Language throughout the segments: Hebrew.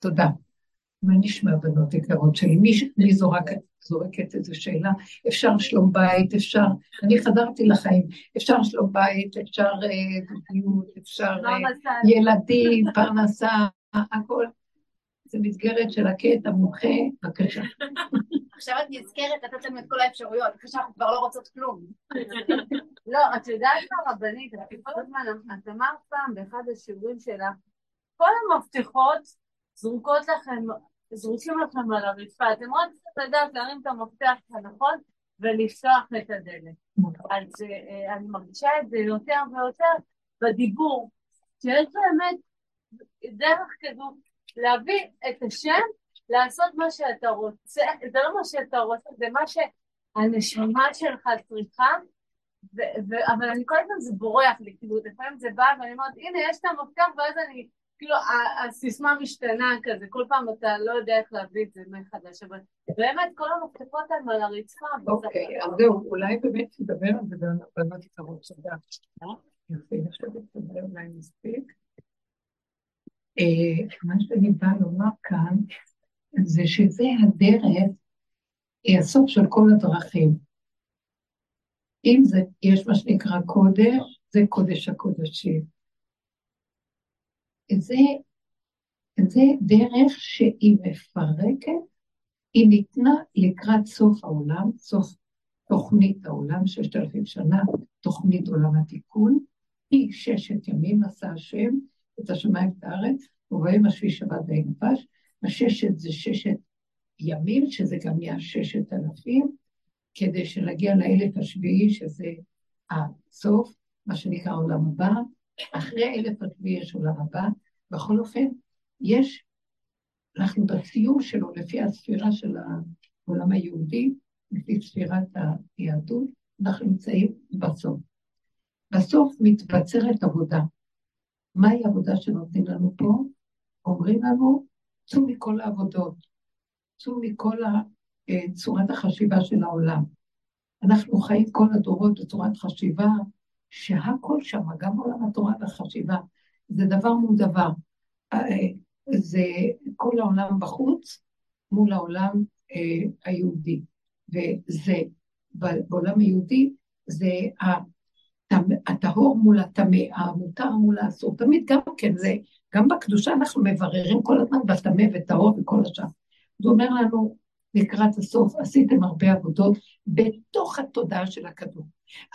תודה. מה נשמע בנות יקרות שלי? מי, מי זורקת, זורקת איזו שאלה? אפשר שלום בית, אפשר, אני חזרתי לחיים, אפשר שלום בית, אפשר זוגיות, אה, אפשר אה, ילדים, פרנסה, הכל. זה מסגרת של הקטע מומחה, בבקשה. עכשיו את נזכרת לתת לנו את כל האפשרויות, אחרי שאנחנו כבר לא רוצות כלום. לא, את יודעת מה רבנית, כל הזמן, את אמרת פעם באחד השיעורים שלך, כל המפתחות זרוקות לכם, זרוקים לכם על הרצפה, אתם רק צריכים לדעת להרים את המפתח הנכון ולפתוח את הדלת. אז אה, אני מרגישה את זה יותר ויותר בדיבור, שיש באמת דרך כזו להביא את השם, לעשות מה שאתה רוצה, זה לא מה שאתה רוצה, זה מה שהנשמה שלך צריכה, ו- ו- אבל אני כל הזמן זה בורח לי, כאילו לפעמים זה בא ואני אומרת הנה יש את המפתח ואז אני, כאילו הסיסמה משתנה כזה, כל פעם אתה לא יודע איך להביא את זה מחדש, אבל באמת כל המפתחות הם על הרצפה. אוקיי, אז זהו, אולי באמת נדבר על זה בבנות קצרות, תודה. יופי, עכשיו נדבר אולי מספיק. אה, מה שאני באה לומר כאן, זה שזה הדרך, הסוף של כל הדרכים. אם זה, יש מה שנקרא קודש, זה קודש הקודשים. זה, זה דרך שהיא מפרקת, היא ניתנה לקראת סוף העולם, סוף תוכנית העולם, ששת אלפים שנה, תוכנית עולם התיקון, היא ששת ימים עשה השם, את השמיים ואת הארץ, וביום השביעי שבת די נפש. הששת זה ששת ימים, שזה גם נהיה ששת אלפים, כדי שנגיע לאלף השביעי, שזה הסוף, מה שנקרא עולם הבא. אחרי אלף השביעי יש עולם הבא. בכל אופן, יש, אנחנו בסיום שלו, לפי הספירה של העולם היהודי, לפי ספירת היהדות, אנחנו נמצאים בסוף. בסוף מתבצרת עבודה. מהי העבודה שנותנים לנו פה? אומרים לנו, צאו מכל העבודות, צאו מכל אה, צורת החשיבה של העולם. אנחנו חיים כל הדורות בצורת חשיבה שהכל שם, גם עולם התורה והחשיבה, זה דבר מול דבר. אה, זה כל העולם בחוץ מול העולם אה, היהודי. וזה, בעולם היהודי, זה הטהור מול הטמא, המותר מול האסור. תמיד גם כן, זה, גם בקדושה אנחנו מבררים כל הזמן בטמא וטהור וכל השאר. זה אומר לנו, לקראת הסוף, עשיתם הרבה עבודות בתוך התודעה של הכדור.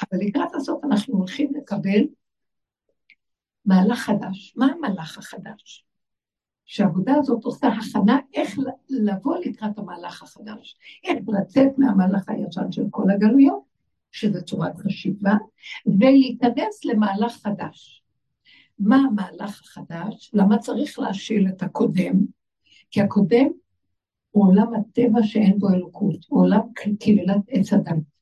אבל לקראת הסוף אנחנו הולכים לקבל מהלך חדש. מה המהלך החדש? שהעבודה הזאת עושה הכנה איך לבוא לקראת המהלך החדש, איך לצאת מהמהלך הישן של כל הגלויות, שזה צורת חשיבה, ולהיכנס למהלך חדש. מה המהלך החדש? למה צריך להשיל את הקודם? כי הקודם הוא עולם הטבע שאין בו אלוקות, הוא עולם קללת עץ הדת.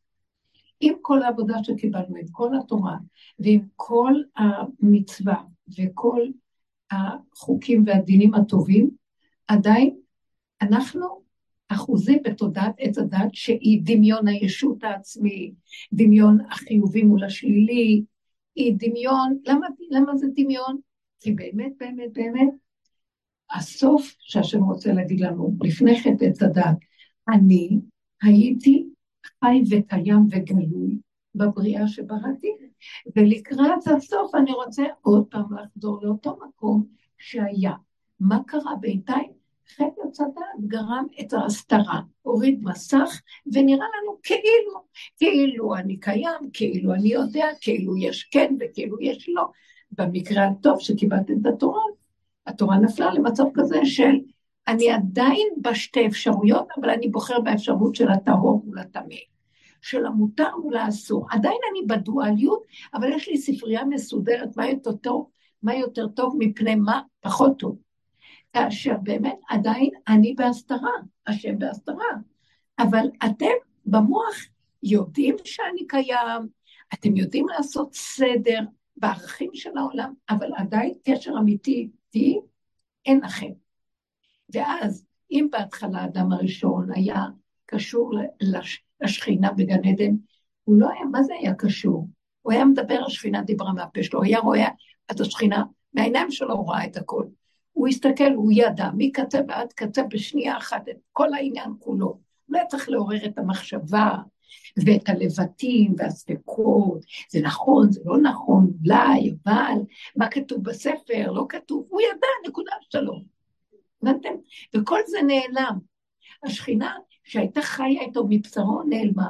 עם כל העבודה שקיבלנו, עם כל התורה, ועם כל המצווה, וכל החוקים והדינים הטובים, עדיין אנחנו אחוזים בתודעת עץ הדת שהיא דמיון הישות העצמי, דמיון החיובי מול השלילי, היא דמיון, למה, למה זה דמיון? כי באמת, באמת, באמת, הסוף שהשם רוצה להגיד לנו, לפני חטא עץ הדת, אני הייתי חי וקיים וגלוי בבריאה שבראתי, ולקראת הסוף אני רוצה עוד פעם לחזור לאותו מקום שהיה. מה קרה בינתיים? חטא הדת גרם את ההסתרה, הוריד מסך, ונראה לנו כאילו, כאילו אני קיים, כאילו אני יודע, כאילו יש כן וכאילו יש לא. במקרה הטוב שקיבלתם את התורה, התורה נפלה למצב כזה של אני עדיין בשתי אפשרויות, אבל אני בוחר באפשרות של הטהור מול הטמא, של המותר מול האסור. עדיין אני בדואליות, אבל יש לי ספרייה מסודרת, מה יותר טוב, מה יותר טוב מפני מה פחות טוב. כאשר באמת עדיין אני בהסתרה, השם בהסתרה. אבל אתם במוח יודעים שאני קיים, אתם יודעים לעשות סדר בערכים של העולם, אבל עדיין קשר אמיתי איתי אין לכם. ואז, אם בהתחלה האדם הראשון היה קשור לש, לשכינה בגן עדן, הוא לא היה, מה זה היה קשור? הוא היה מדבר, השכינה דיברה מהפה שלו, הוא היה רואה את השכינה, מהעיניים שלו הוא ראה את הכל. הוא הסתכל, הוא ידע מקצה ועד קצה בשנייה אחת את כל העניין כולו. הוא לא היה צריך לעורר את המחשבה ואת הלבטים והספקות, זה נכון, זה לא נכון, אולי, אבל, מה כתוב בספר, לא כתוב, הוא ידע, נקודה שלום. הבנתם? וכל זה נעלם. השכינה שהייתה חיה איתו מבשרו נעלמה,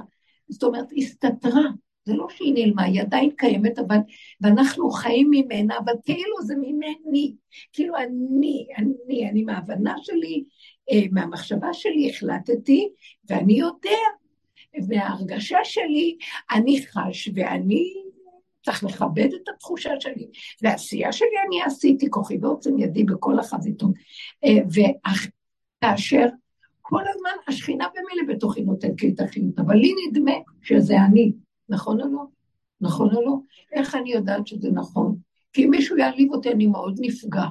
זאת אומרת, הסתתרה. זה לא שהיא נעלמה, היא עדיין קיימת, אבל, ואנחנו חיים ממנה, אבל כאילו זה ממני, כאילו אני, אני, אני מההבנה שלי, אה, מהמחשבה שלי החלטתי, ואני יודע, וההרגשה שלי, אני חש, ואני צריך לכבד את התחושה שלי, והעשייה שלי אני עשיתי, כוחי ועוצם ידי בכל החזיתות. אה, וכאשר כל הזמן השכינה במילא בתוכי נותנת לי את החיות, אבל לי נדמה שזה אני. נכון או לא? נכון או לא? איך אני יודעת שזה נכון? כי אם מישהו יעליב אותי, אני מאוד נפגע.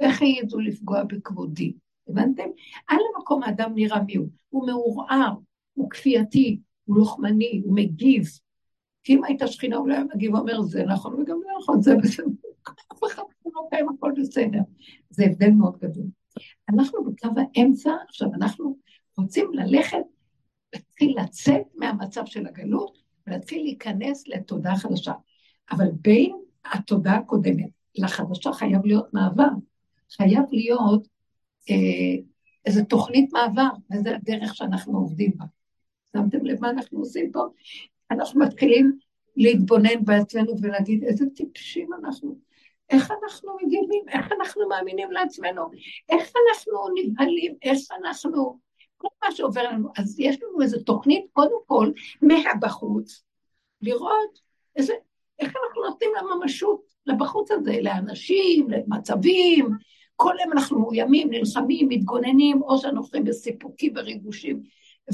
איך ידעו לפגוע בכבודי? הבנתם? על המקום האדם נראה מי הוא. הוא מעורער, הוא כפייתי, הוא לוחמני, הוא מגיב. כי אם הייתה שכינה, לא היה מגיב ואומר, זה נכון וגם לא נכון, זה בסדר. אף אחד לא קיים, הכל בסדר. זה הבדל מאוד גדול. אנחנו בקו האמצע, עכשיו אנחנו רוצים ללכת, להתחיל לצאת מהמצב של הגלות, ולהתחיל להיכנס לתודעה חדשה. אבל בין התודעה הקודמת לחדשה חייב להיות מעבר. חייב להיות אה, איזו תוכנית מעבר, וזה הדרך שאנחנו עובדים בה. שמתם לב מה אנחנו עושים פה? אנחנו מתחילים להתבונן בעצמנו ולהגיד איזה טיפשים אנחנו, איך אנחנו מגיבים, איך אנחנו מאמינים לעצמנו, איך אנחנו נבהלים, איך אנחנו כל מה שעובר לנו. אז יש לנו איזו תוכנית, קודם כל, מהבחוץ, לראות איזה, איך אנחנו נותנים לממשות, לבחוץ הזה, לאנשים, למצבים, כל יום אנחנו מאוימים, נלחמים, מתגוננים, או שאנחנו חיים בסיפוקים וריגושים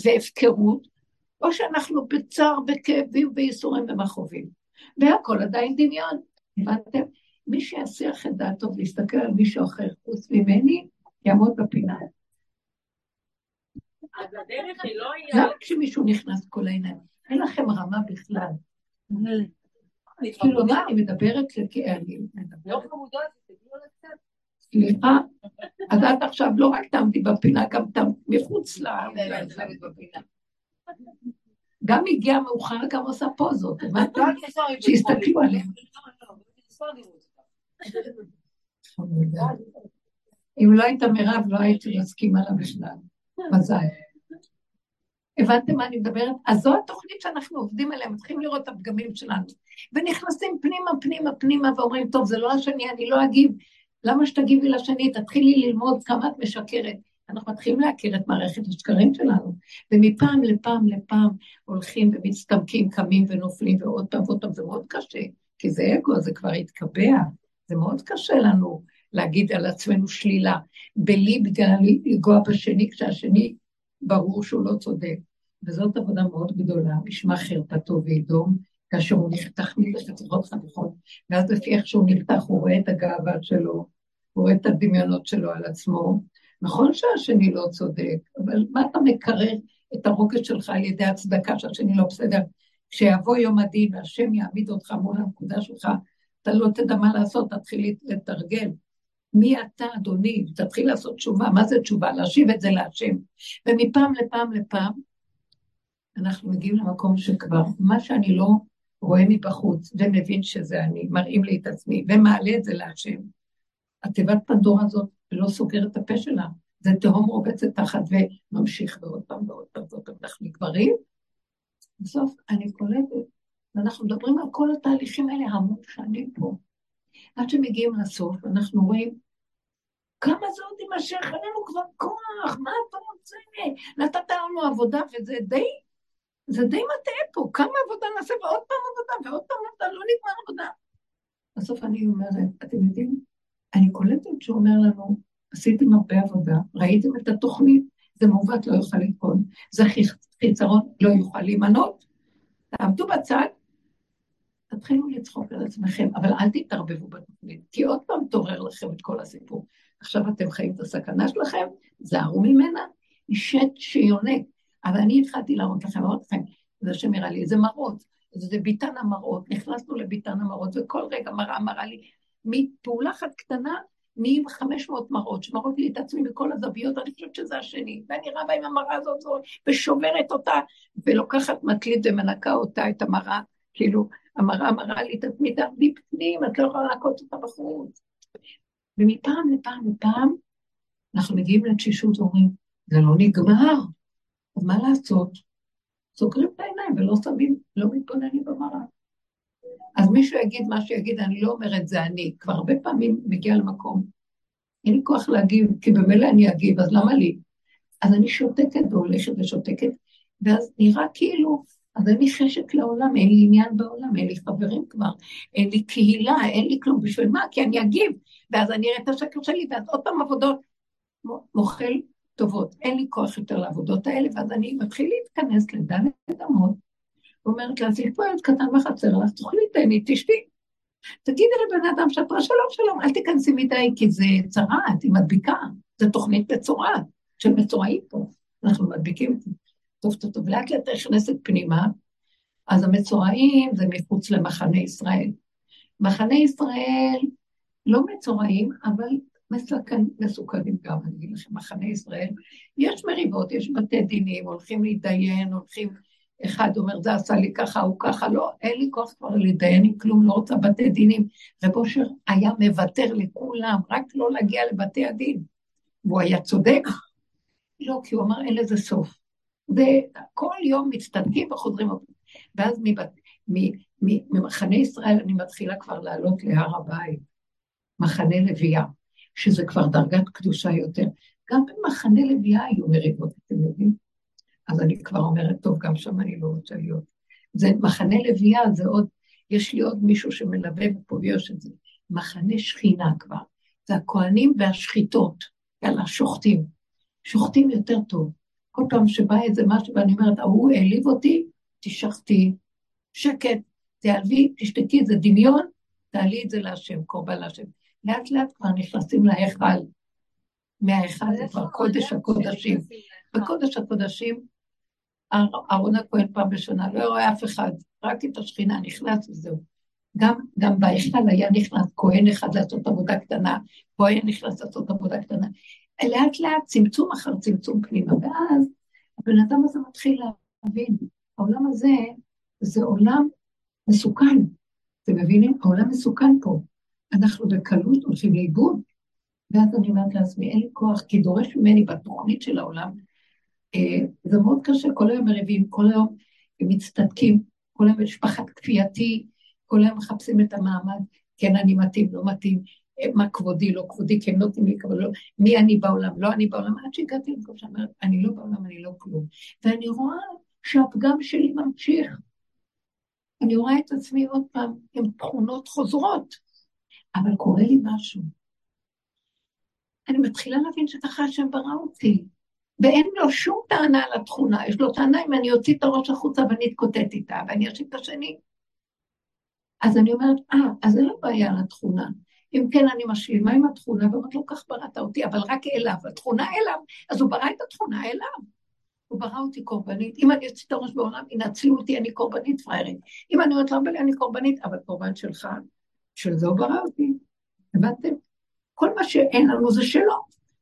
והפקרות, או שאנחנו בצער, בכאבים, בייסורים ומכאובים. והכל עדיין דמיון, הבנתם? מי שיסיח את דעתו ויסתכל על מישהו אחר חוץ ממני, יעמוד בפינה. אז הדרך היא לא... למה כשמישהו נכנס כל העיניים? אין לכם רמה בכלל. כאילו, מה, אני מדברת, אני מדברת. סליחה, אז את עכשיו לא רק תעמדי בפינה, גם תעמדי מחוץ ל... גם הגיעה מאוחר, גם עושה פוזות, הבנת? שיסתכלו עליהם. אם לא היית מירב, לא הייתי מסכימה לה בכלל. מזל. הבנתם מה אני מדברת? אז זו התוכנית שאנחנו עובדים עליה, מתחילים לראות את הפגמים שלנו. ונכנסים פנימה, פנימה, פנימה, ואומרים, טוב, זה לא השני, אני לא אגיב. למה שתגיבי לשני? תתחילי ללמוד כמה את משקרת. אנחנו מתחילים להכיר את מערכת השקרים שלנו, ומפעם לפעם לפעם הולכים ומצטמקים, קמים ונופלים, ועוד פעם ועוד פעם, זה מאוד קשה, כי זה אגו, זה כבר התקבע, זה מאוד קשה לנו להגיד על עצמנו שלילה, בלי בגלל לגוע בשני, כשהשני ברור שהוא לא צודק. וזאת עבודה מאוד גדולה, נשמע חרפתו וידום, כאשר הוא נחתך מחתיכות חתיכות, ואז לפי איך שהוא נחתך הוא רואה את הגאווה שלו, הוא רואה את הדמיונות שלו על עצמו. נכון שהשני לא צודק, אבל מה אתה מקרר את הרוגש שלך על ידי הצדקה שהשני לא בסדר? כשיבוא יום הדין והשם יעמיד אותך מול הנקודה שלך, אתה לא תדע מה לעשות, תתחיל לתרגל. מי אתה, אדוני? תתחיל לעשות תשובה. מה זה תשובה? להשיב את זה להשם. ומפעם לפעם לפעם, אנחנו מגיעים למקום שכבר מה שאני לא רואה מבחוץ ומבין שזה אני, מראים לי את עצמי ומעלה את זה להשם. התיבת פנדורה הזאת לא סוגרת את הפה שלה, זה תהום רובצת תחת וממשיך ועוד פעם ועוד פעם ועוד פעם, אנחנו נגברים. בסוף אני קולטת, ואנחנו מדברים על כל התהליכים האלה המון שנים פה. עד שמגיעים לסוף, אנחנו רואים כמה זה עוד יימשך, אין לנו כבר כוח, מה אתה רוצה? נתת לנו עבודה וזה די זה די מטעה פה, כמה עבודה נעשה ועוד פעם עבודה ועוד פעם עבודה, לא נגמר עבודה. בסוף אני אומרת, אתם יודעים, אני קולטת שהוא אומר לנו, עשיתם הרבה עבודה, ראיתם את התוכנית, זה מעוות לא יוכל לתקון, זה חיצרון לא יוכל להימנות. תעמדו בצד, תתחילו לצחוק על עצמכם, אבל אל תתערבבו בתוכנית, כי עוד פעם תעורר לכם את כל הסיפור. עכשיו אתם חיים את הסכנה שלכם, זהרו ממנה, היא שט שיונק. אבל אני התחלתי להראות לכם, להראות לכם, זה שמראה לי, זה מראות, זה ביתן המראות, נכנסנו לביתן המראות, וכל רגע מראה מראה לי, מפעולה אחת קטנה, נהיים 500 מראות, שמראות לי את עצמי בכל הזוויות, אני חושבת שזה השני, ואני רבה עם המראה הזאת ושוברת אותה, ולוקחת מקליט ומנקה אותה, את המראה, כאילו, המראה מראה לי את עצמי, תעבדי פנים, את לא יכולה לנקות אותה בחוץ. ומפעם לפעם לפעם, אנחנו מגיעים לתשישות ואומרים, זה לא נגמר, אז מה לעשות? סוגרים את העיניים ולא שמים, לא מתבוננים במראה. אז מישהו יגיד מה שיגיד, אני לא אומרת זה אני, כבר הרבה פעמים מגיע למקום. אין לי כוח להגיב, כי במילא אני אגיב, אז למה לי? אז אני שותקת והולכת ושותקת, ואז נראה כאילו, אז אין לי חשק לעולם, אין לי עניין בעולם, אין לי חברים כבר, אין לי קהילה, אין לי כלום. בשביל מה? כי אני אגיב, ואז אני אראה את השקר שלי, ואז עוד פעם עבודות. מוכל טובות. אין לי כוח יותר לעבודות האלה, ואז אני מתחיל להתכנס לדלת אמות, ואומרת לה, אז יש פה ילד קטן בחצר לך, תאכלי, תהני, תשתי. תגידי לבן אדם שאת רואה שלום שלום, אל תיכנסי מדי, כי זה צרעת, היא מדביקה. זו תוכנית מצורעת, של מצורעים פה. אנחנו מדביקים את זה. טוב, טוב, טוב, לאט לאט נכנסת פנימה, אז המצורעים זה מחוץ למחנה ישראל. מחנה ישראל לא מצורעים, אבל מסוכן, מסוכנים גם, אני אגיד לכם, מחנה ישראל. יש מריבות, יש בתי דינים, הולכים להתדיין, הולכים, אחד אומר, זה עשה לי ככה, הוא ככה, לא, אין לי כוח כבר להתדיין עם כלום, לא רוצה בתי דינים. רב אושר היה מוותר לכולם, רק לא להגיע לבתי הדין. והוא היה צודק. לא, כי הוא אמר, אין לזה סוף. וכל יום מצטדקים וחוזרים. ואז מבת, ממחנה ישראל אני מתחילה כבר לעלות להר הבית, מחנה לוויה. שזה כבר דרגת קדושה יותר. גם במחנה לוויה היו מריבות, אתם יודעים? אז אני כבר אומרת, טוב, גם שם אני לא רוצה להיות. זה מחנה לוויה, זה עוד, יש לי עוד מישהו שמלווה ופוגש את זה. מחנה שכינה כבר. זה הכוהנים והשחיתות, יאללה, שוחטים. שוחטים יותר טוב. כל פעם שבא איזה משהו ואני אומרת, ההוא העליב אותי, תשחטי, שקט, תעלבי, תשתקי, זה דמיון, תעלי את זה להשם, קורבן להשם. לאט לאט כבר נכנסים להיכל. מההיכל זה כבר קודש הקודשים. בקודש הקודשים, אהרון הכהן פעם בשנה לא רואה אף אחד, רק את השכינה נכנס וזהו. גם, גם בהיכל היה נכנס כהן אחד לעשות עבודה קטנה, פה היה נכנס לעשות עבודה קטנה. לאט לאט צמצום אחר צמצום פנימה, ואז הבן אדם הזה מתחיל להבין, העולם הזה זה עולם מסוכן, אתם מבינים? העולם מסוכן פה. אנחנו בקלות הולכים לאיבוד. ואז אני אומרת לעצמי, אין לי כוח, כי דורש ממני בתוכנית של העולם. אה, זה מאוד קשה, כל היום מריבים, כל היום הם מצטדקים, כל היום יש פחד כפייתי, כל היום מחפשים את המעמד, כן אני מתאים, לא מתאים, מה כבודי, לא כבודי, כן נותנים לי כבוד, לא, מי אני בעולם, לא אני בעולם, עד שהגעתי למקום שאומרת, אני לא בעולם, אני לא כלום. ואני רואה שהפגם שלי ממשיך. אני רואה את עצמי עוד פעם עם תכונות חוזרות. אבל קורה לי משהו. אני מתחילה להבין שככה השם ברא אותי, ואין לו שום טענה על התכונה, יש לו טענה אם אני אוציא את הראש החוצה ואני אתקוטט איתה, ואני אשיב את השני. אז אני אומרת, אה, אז זה לא בעיה על התכונה. אם כן, אני משלימה עם התכונה, ואומרת לו, כך בראת אותי, אבל רק אליו, התכונה אליו, אז הוא ברא את התכונה אליו. הוא ברא אותי קורבנית. אם אני אוציא את הראש בעולם, ינצלו אותי, אני קורבנית פראיירית. אם אני אומרת לו, אני קורבנית, אבל קורבן שלך, של זה הוא ברא אותי, הבנתם? כל מה שאין לנו זה שלו.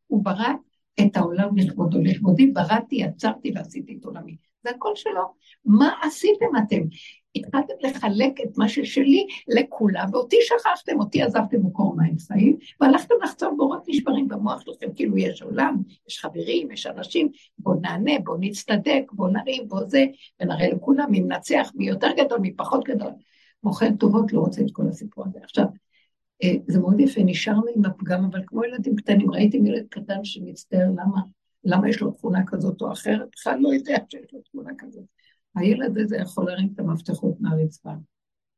הוא ברא את העולם לכבודו, לכבודי בראתי, יצרתי ועשיתי את עולמי. זה הכל שלו. מה עשיתם אתם? התחלתם לחלק את מה ששלי לכולם, ואותי שכחתם, אותי עזבתם מקור מים חיים, והלכתם לחצוב בורות נשברים במוח שלכם, כאילו יש עולם, יש חברים, יש אנשים, בואו נענה, בואו נצטדק, בואו נריב, בואו זה, ונראה לכולם מי מנצח, מי יותר גדול, מי פחות גדול. מוכר טובות, לא רוצה את כל הסיפור הזה. עכשיו, זה מאוד יפה, נשארנו עם הפגם, אבל כמו ילדים קטנים, ראיתם ילד קטן שמצטער למה, למה יש לו תכונה כזאת או אחרת, בכלל לא יודע שיש לו תכונה כזאת. הילד הזה יכול להרים את המפתחות מהרצפה.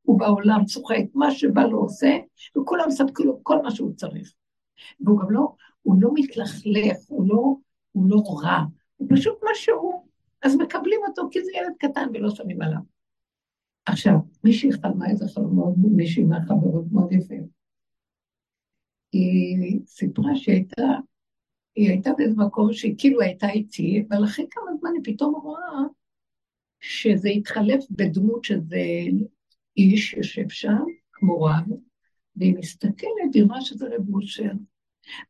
הוא בעולם צוחק, מה שבא לו עושה, וכולם מספקו לו כל מה שהוא צריך. והוא גם לא, הוא לא מתלכלך, הוא לא, הוא לא רע, הוא פשוט מה שהוא. אז מקבלים אותו כי זה ילד קטן ולא שמים עליו. עכשיו, מישהי חלמה איזה חלום מאוד, מישהי מהחברות מאוד יפה. היא סיפרה שהייתה, היא הייתה באיזה מקום שהיא כאילו הייתה איתי, אבל אחרי כמה זמן היא פתאום רואה שזה התחלף בדמות שזה איש יושב שם, כמו רב, והיא מסתכלת, היא רואה שזה רב אושר.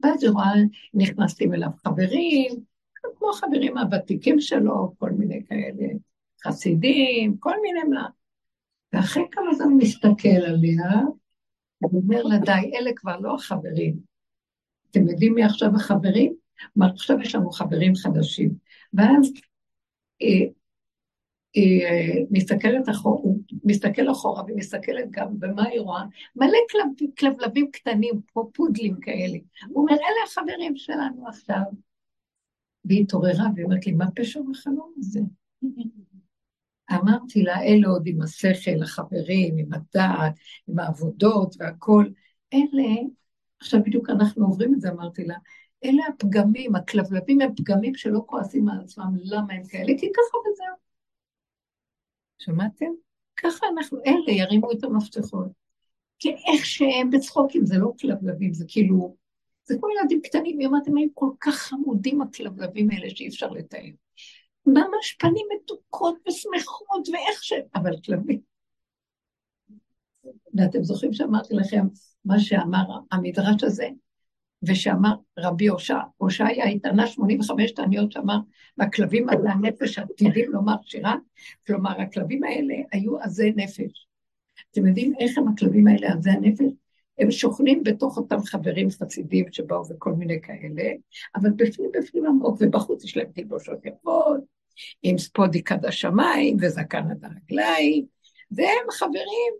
ואז היא רואה, נכנסים אליו חברים, כמו החברים הוותיקים שלו, כל מיני כאלה, חסידים, כל מיני מה. ואחרי כמה זמן מסתכל עליה, הוא אומר לה, די, אלה כבר לא החברים. אתם יודעים מי עכשיו החברים? כלומר, עכשיו יש לנו חברים חדשים. ואז היא, היא מסתכלת אחורה, הוא מסתכל אחורה ומסתכלת גם במה היא רואה, מלא כלב, כלבלבים קטנים, כמו פודלים כאלה. הוא אומר, אלה החברים שלנו עכשיו. והיא התעוררה והיא אומרת לי, מה פשר בחלום הזה? אמרתי לה, אלה עוד עם השכל, החברים, עם הדעת, עם העבודות והכול. אלה, עכשיו בדיוק אנחנו עוברים את זה, אמרתי לה, אלה הפגמים, הכלבלבים הם פגמים שלא כועסים על עצמם, למה הם כאלה? כי ככה וזהו. שמעתם? ככה אנחנו, אלה ירימו את המפתחות. כי איך שהם בצחוקים, זה לא כלבלבים, זה כאילו, זה כמו ילדים קטנים, היא אמרת, הם היו כל כך חמודים הכלבלבים האלה שאי אפשר לתאר. ממש פנים מתוקות ושמחות, ואיך ש... אבל כלבים. ואתם זוכרים שאמרתי לכם מה שאמר המדרש הזה? ושאמר רבי הושעיה, התענה 85 תעניות שאמר, והכלבים עלי הנפש עתידים לומר שירה, כלומר הכלבים האלה היו עזי נפש. אתם יודעים איך הם הכלבים האלה עזי הנפש? הם שוכנים בתוך אותם חברים חסידים שבאו וכל מיני כאלה, אבל בפנים בפנים עמוק, ובחוץ יש להם תלבושות יפות, עם ספודיק עד השמיים וזקן עד הרגליים, והם חברים.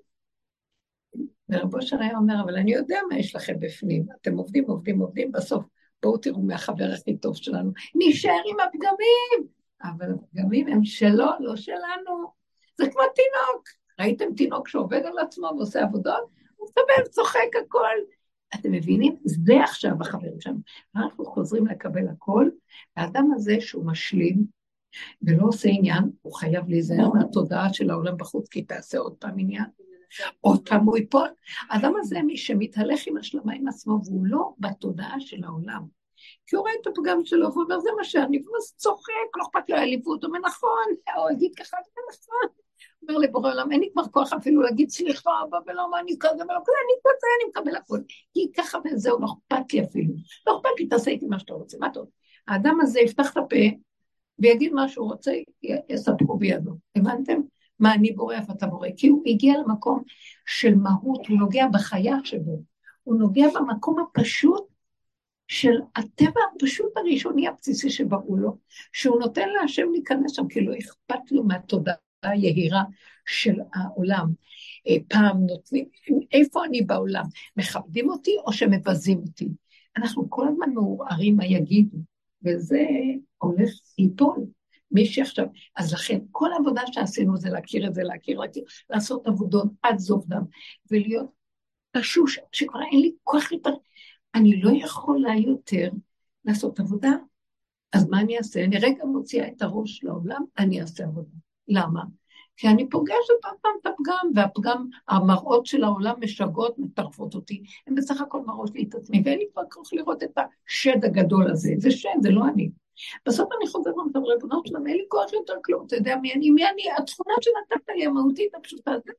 ורבו של היה אומר, אבל אני יודע מה יש לכם בפנים, אתם עובדים, עובדים, עובדים, בסוף בואו תראו מי החבר הכי טוב שלנו, נשאר עם הפגמים, אבל הפגמים הם שלו, לא שלנו. זה כמו תינוק, ראיתם תינוק שעובד על עצמו ועושה עבודות? מסתובב, צוחק הכל. אתם מבינים? זה עכשיו החברים שלנו. אנחנו חוזרים לקבל הכל, והאדם הזה שהוא משלים ולא עושה עניין, הוא חייב להיזהר מהתודעה של העולם בחוץ, כי תעשה עוד פעם עניין. עוד פעם הוא ייפול. האדם הזה, מי שמתהלך עם השלמה עם עצמו, והוא לא בתודעה של העולם. כי הוא רואה את הפגם שלו, והוא אומר, זה מה שאני, והוא צוחק, לא אכפת לו, העליבו אותו, ונכון, או יגיד ככה, זה נכון. אומר לבורא עולם, אין לי כבר כוח אפילו להגיד סליחה, אבא, ולמה אני כזה ולא כזה, אני כזה, אני מקבל הכול. כי ככה וזהו, לא אכפת לי אפילו. לא אכפת לי, תעשה איתי מה שאתה רוצה, מה טוב. האדם הזה יפתח את הפה ויגיד מה שהוא רוצה, יספקו בידו. הבנתם? מה אני בורא ואתה בורא? כי הוא הגיע למקום של מהות, הוא נוגע בחיה שבו. הוא נוגע במקום הפשוט של הטבע הפשוט הראשוני הבסיסי שבראו לו, שהוא נותן להשם להיכנס שם, כי לא אכפת לו מהתודעה היהירה של העולם. אה, פעם נותנים, איפה אני בעולם? מכבדים אותי או שמבזים אותי? אנחנו כל הזמן מעורערים מה יגידו, וזה הולך ליפול. מי שעכשיו, אז לכן, כל העבודה שעשינו זה להכיר את זה, להכיר, להכיר, לעשות עבודות עד זוב דם, ולהיות פשוש, שכבר אין לי כוח יותר, אני לא יכולה יותר לעשות עבודה. אז מה אני אעשה? אני רגע מוציאה את הראש לעולם, אני אעשה עבודה. למה? כי אני פוגשת עוד פעם את הפגם, והפגם, המראות של העולם משגעות, מטרפות אותי, הם בסך הכל מראות לי את עצמי, ואין לי כבר כוח לראות את השד הגדול הזה, זה שד, זה לא אני. בסוף אני חוזרת ואומרת, ריבונות שלנו, אין לי כוח יותר כלום, אתה יודע מי אני, מי אני, התכונה שנתת לי, המהותית הפשוטה, זה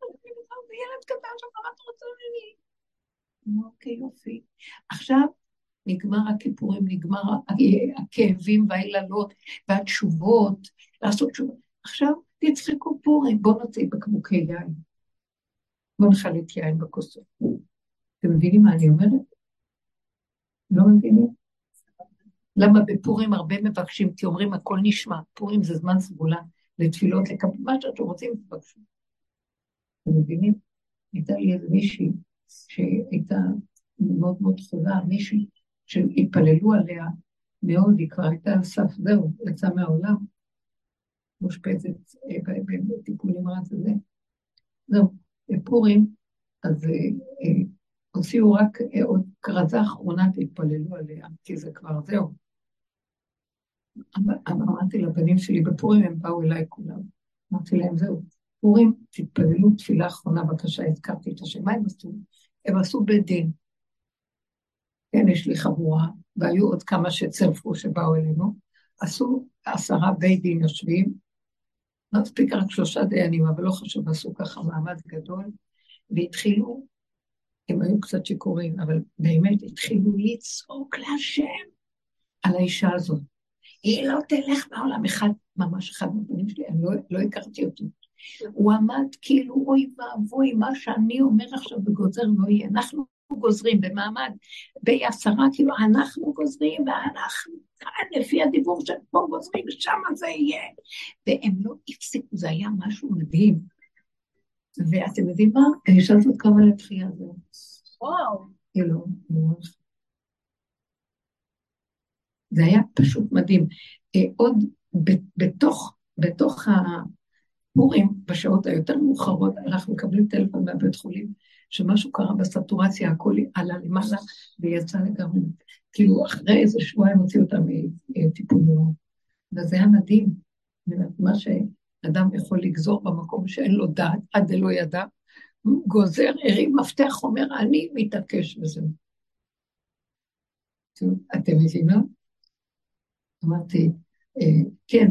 ילד קטן שלך, מה אתה רוצה ממני? אוקיי, יופי. עכשיו, נגמר הכיפורים, נגמר הכאבים והיללות והתשובות, לעשות תשובות. עכשיו, תצחקו פורים, בואו נוציא בקבוקי יין. בואו נחלק יין בכוסות. אתם מבינים מה אני אומרת? לא מבינים? למה בפורים הרבה מבקשים, כי אומרים הכל נשמע, פורים זה זמן סגולה לתפילות, לקבל מה שאתם רוצים, תבקשו. אתם מבינים? הייתה לי איזה מישהי שהייתה מאוד מאוד חולה, מישהי שהתפללו עליה מאוד, היא כבר הייתה על סף, זהו, יצאה מהעולם. מאושפזת אה, בטיפול נמרץ הזה. זהו, בפורים, אז אה, אה, הוציאו רק עוד כרזה אחרונה, תתפללו עליה, כי זה כבר זהו. אמרתי לבנים שלי, בפורים הם באו אליי כולם. אמרתי להם, זהו, פורים, תתפללו תפילה אחרונה, בבקשה, הזכרתי את השם. מה הם עשו? הם עשו בית דין. כן, יש לי חבורה, והיו עוד כמה שצרפו שבאו אלינו. עשו עשרה בית דין יושבים, מספיק רק שלושה דיינים, אבל לא חשוב, עשו ככה מעמד גדול, והתחילו הם היו קצת שיכורים, אבל באמת התחילו לצעוק להשם על האישה הזאת. היא לא תלך בעולם אחד, ממש אחד מהבנים שלי, אני לא, לא הכרתי אותו. הוא עמד כאילו, אוי ואבוי, מה שאני אומר עכשיו וגוזר לא יהיה. אנחנו גוזרים במעמד, בעשרה, כאילו, אנחנו גוזרים, ואנחנו כאן, לפי הדיבור של פה גוזרים, שם זה יהיה. והם לא הפסיקו, זה היה משהו מדהים. ואתם יודעים מה? אני שואלת עוד כמה לתחייה הזאת. וואו. כאילו, זה היה פשוט מדהים. אה, עוד בתוך, בתוך הפורים, בשעות היותר מאוחרות, אנחנו מקבלים טלפון מהבית חולים, שמשהו קרה בסטורציה, הכל עלה למעלה ויצא לגמרי. כאילו, אחרי איזה שבועיים הוציאו אותם מטיפול נורא. וזה היה מדהים. מה שאדם יכול לגזור במקום שאין לו דעת, עד דלא ידע, גוזר, הרים מפתח, אומר, אני מתעקש בזה. אתם מבינות? אמרתי, אה, כן,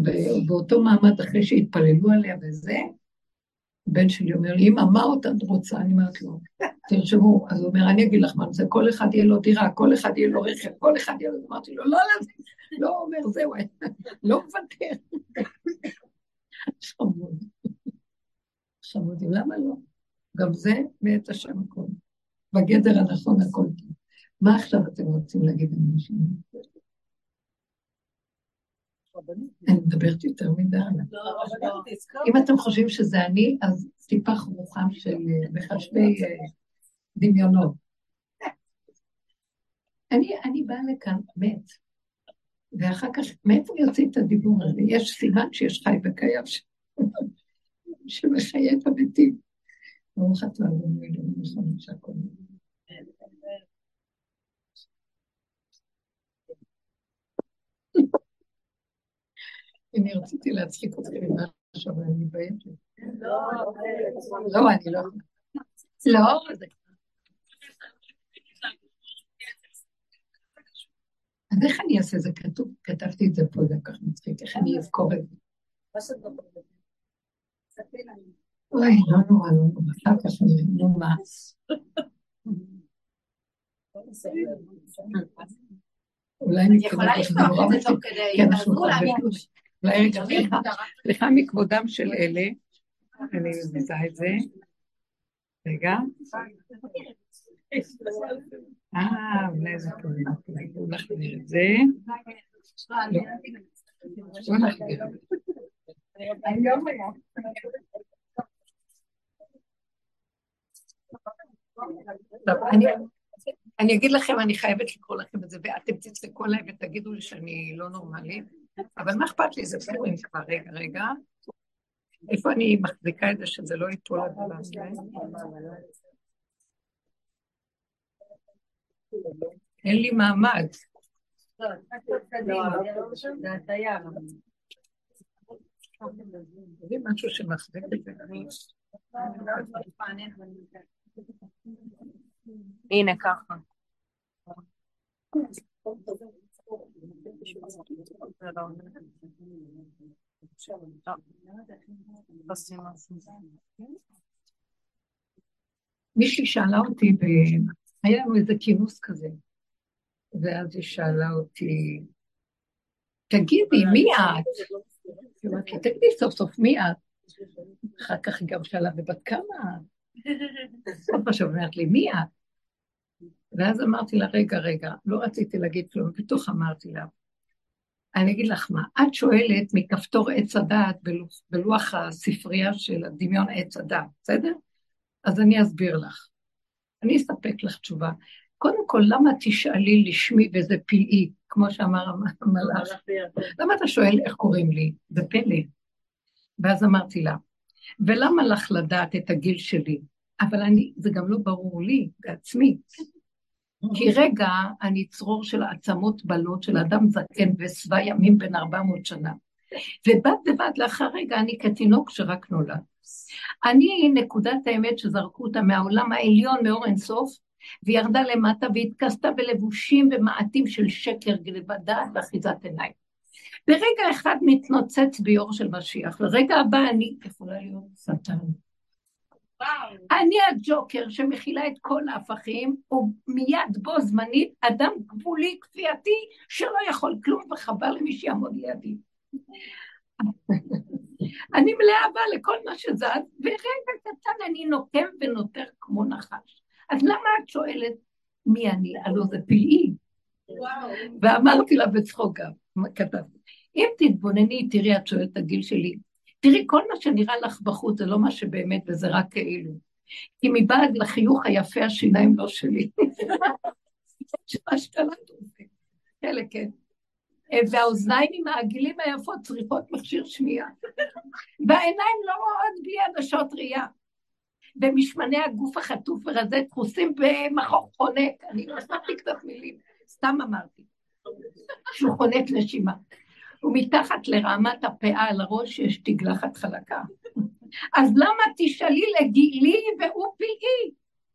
באותו מעמד אחרי שהתפללו עליה וזה, בן שלי אומר לי, אמא, מה עוד את רוצה? אני אומרת לו, תרשמו, אז הוא אומר, אני אגיד לך מה זה, כל אחד יהיה לו דירה, כל אחד יהיה לו רכב, כל אחד יהיה לו... אמרתי לו, לא, לא, לא, אומר, זהו, לא מוותר. חמוד. חמודים, למה לא? גם זה מאת השם הכל. בגדר הנכון הכל. מה עכשיו אתם רוצים להגיד משהו? אני מדברת יותר מדי. אם אתם חושבים שזה אני, אז טיפה רוחם של אה, מחשבי אה, דמיונות. אני, באה לכאן, מת, ואחר כך, מאיפה יוצאים את הדיבור הזה? יש סימן שיש חי וקיים שמחיה את המתים. ברוך אתה אדוני אלוהים נכון שהכל. אני רציתי להצחיק אתכם עם משהו, אבל אני מתביישת. לא, אני לא יכולה. לא, זה... אז איך אני אעשה? זה כתוב, כתבתי את זה פה, זה כל כך מצחיק, איך אני אזכור את זה? אוי, לא נורא, לא נורא, אחר כך נראה, נו מה. אולי אני יכולה לפתוח את זה תוך כדי, כן, סליחה מכבודם של אלה, אני מזיזה את זה. רגע. אה, אולי זה פה, בואו נחזיר את זה. בואו נחזיר את זה. אני אגיד לכם, אני חייבת לקרוא לכם את זה, ואתם תצחקו עליי ותגידו לי שאני לא נורמלית, אבל מה אכפת לי, זה פורים כבר, רגע, רגע. איפה אני מחזיקה את זה שזה לא ייפול הדבר הזה? אין לי מעמד. זה משהו שמחזיק את זה. הנה ככה. מישהי שאלה אותי, היה לנו איזה כינוס כזה, ואז היא שאלה אותי, תגידי, מי את? אמרתי, תגידי סוף סוף מי את? אחר כך היא גם שאלה, ובת כמה כל פעם שאומרת לי, מי את? ואז אמרתי לה, רגע, רגע, לא רציתי להגיד כלום, בתוך אמרתי לה, אני אגיד לך מה, את שואלת מכפתור עץ הדעת בלוח, בלוח הספרייה של הדמיון עץ הדעת, בסדר? אז אני אסביר לך. אני אספק לך תשובה. קודם כל, למה תשאלי לשמי וזה פלאי, כמו שאמר המלאך? למה אתה שואל איך קוראים לי? זה פלא. ואז אמרתי לה, ולמה לך לדעת את הגיל שלי? אבל אני, זה גם לא ברור לי בעצמי. כי רגע אני צרור של עצמות בלות של אדם זקן ושבע ימים בן ארבע מאות שנה. ובד בבד לאחר רגע אני כתינוק שרק נולד. אני נקודת האמת שזרקו אותה מהעולם העליון מאור אינסוף, וירדה למטה והתכסתה בלבושים ומעטים של שקר, גנבת דעת ואחיזת עיניים. ברגע אחד מתנוצץ ביור של משיח, לרגע הבא אני יכולה להיות שטן. אני הג'וקר שמכילה את כל ההפכים, ומיד בו זמנית אדם גבולי כפייתי שלא יכול כלום וחבל למי שיעמוד לידי. אני מלאה אהבה לכל מה שזז, ורגע קטן אני נוקם ונותר כמו נחש. אז למה את שואלת מי אני? הלוא זה פלאי. ואמרתי לה בצחוק גם, כתבתי, אם תתבונני, תראי, את שואלת את הגיל שלי, תראי, כל מה שנראה לך בחוץ זה לא מה שבאמת, וזה רק כאילו. כי מבעד לחיוך היפה השיניים לא שלי. השתלת רופאים. כאלה, כן. והאוזניים עם העגילים היפות צריכות מכשיר שמיעה. והעיניים לא רואות בלי עדשות ראייה. ומשמני הגוף החטוף ורזה דחוסים במחור חונק. אני לא שמעתי קצת מילים, סתם אמרתי. שהוא חונק נשימה. ומתחת לרעמת הפאה על הראש יש תגלחת חלקה. אז למה תשאלי לגילי והוא פלאי?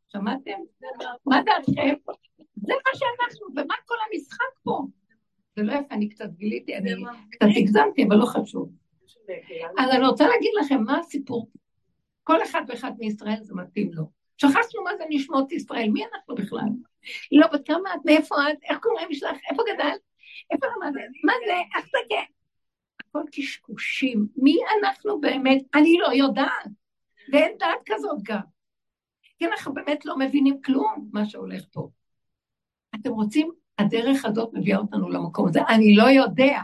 שמעתם? מה דעתכם? זה מה שאנחנו, ומה כל המשחק פה? זה לא יפה, אני קצת גיליתי, אני קצת הגזמתי, אבל לא חשוב. אז אני רוצה להגיד לכם מה הסיפור. כל אחד ואחד מישראל זה מתאים לו. שכחנו מה זה נשמות ישראל, מי אנחנו בכלל? לא, בת כמה את, מאיפה את, איך קוראים שלך, איפה גדלת? איפה למדת? מה זה? איך זה כן? הכל קשקושים. מי אנחנו באמת? אני לא יודעת. ואין דעת כזאת גם. כי אנחנו באמת לא מבינים כלום מה שהולך פה. אתם רוצים, הדרך הזאת מביאה אותנו למקום הזה. אני לא יודע.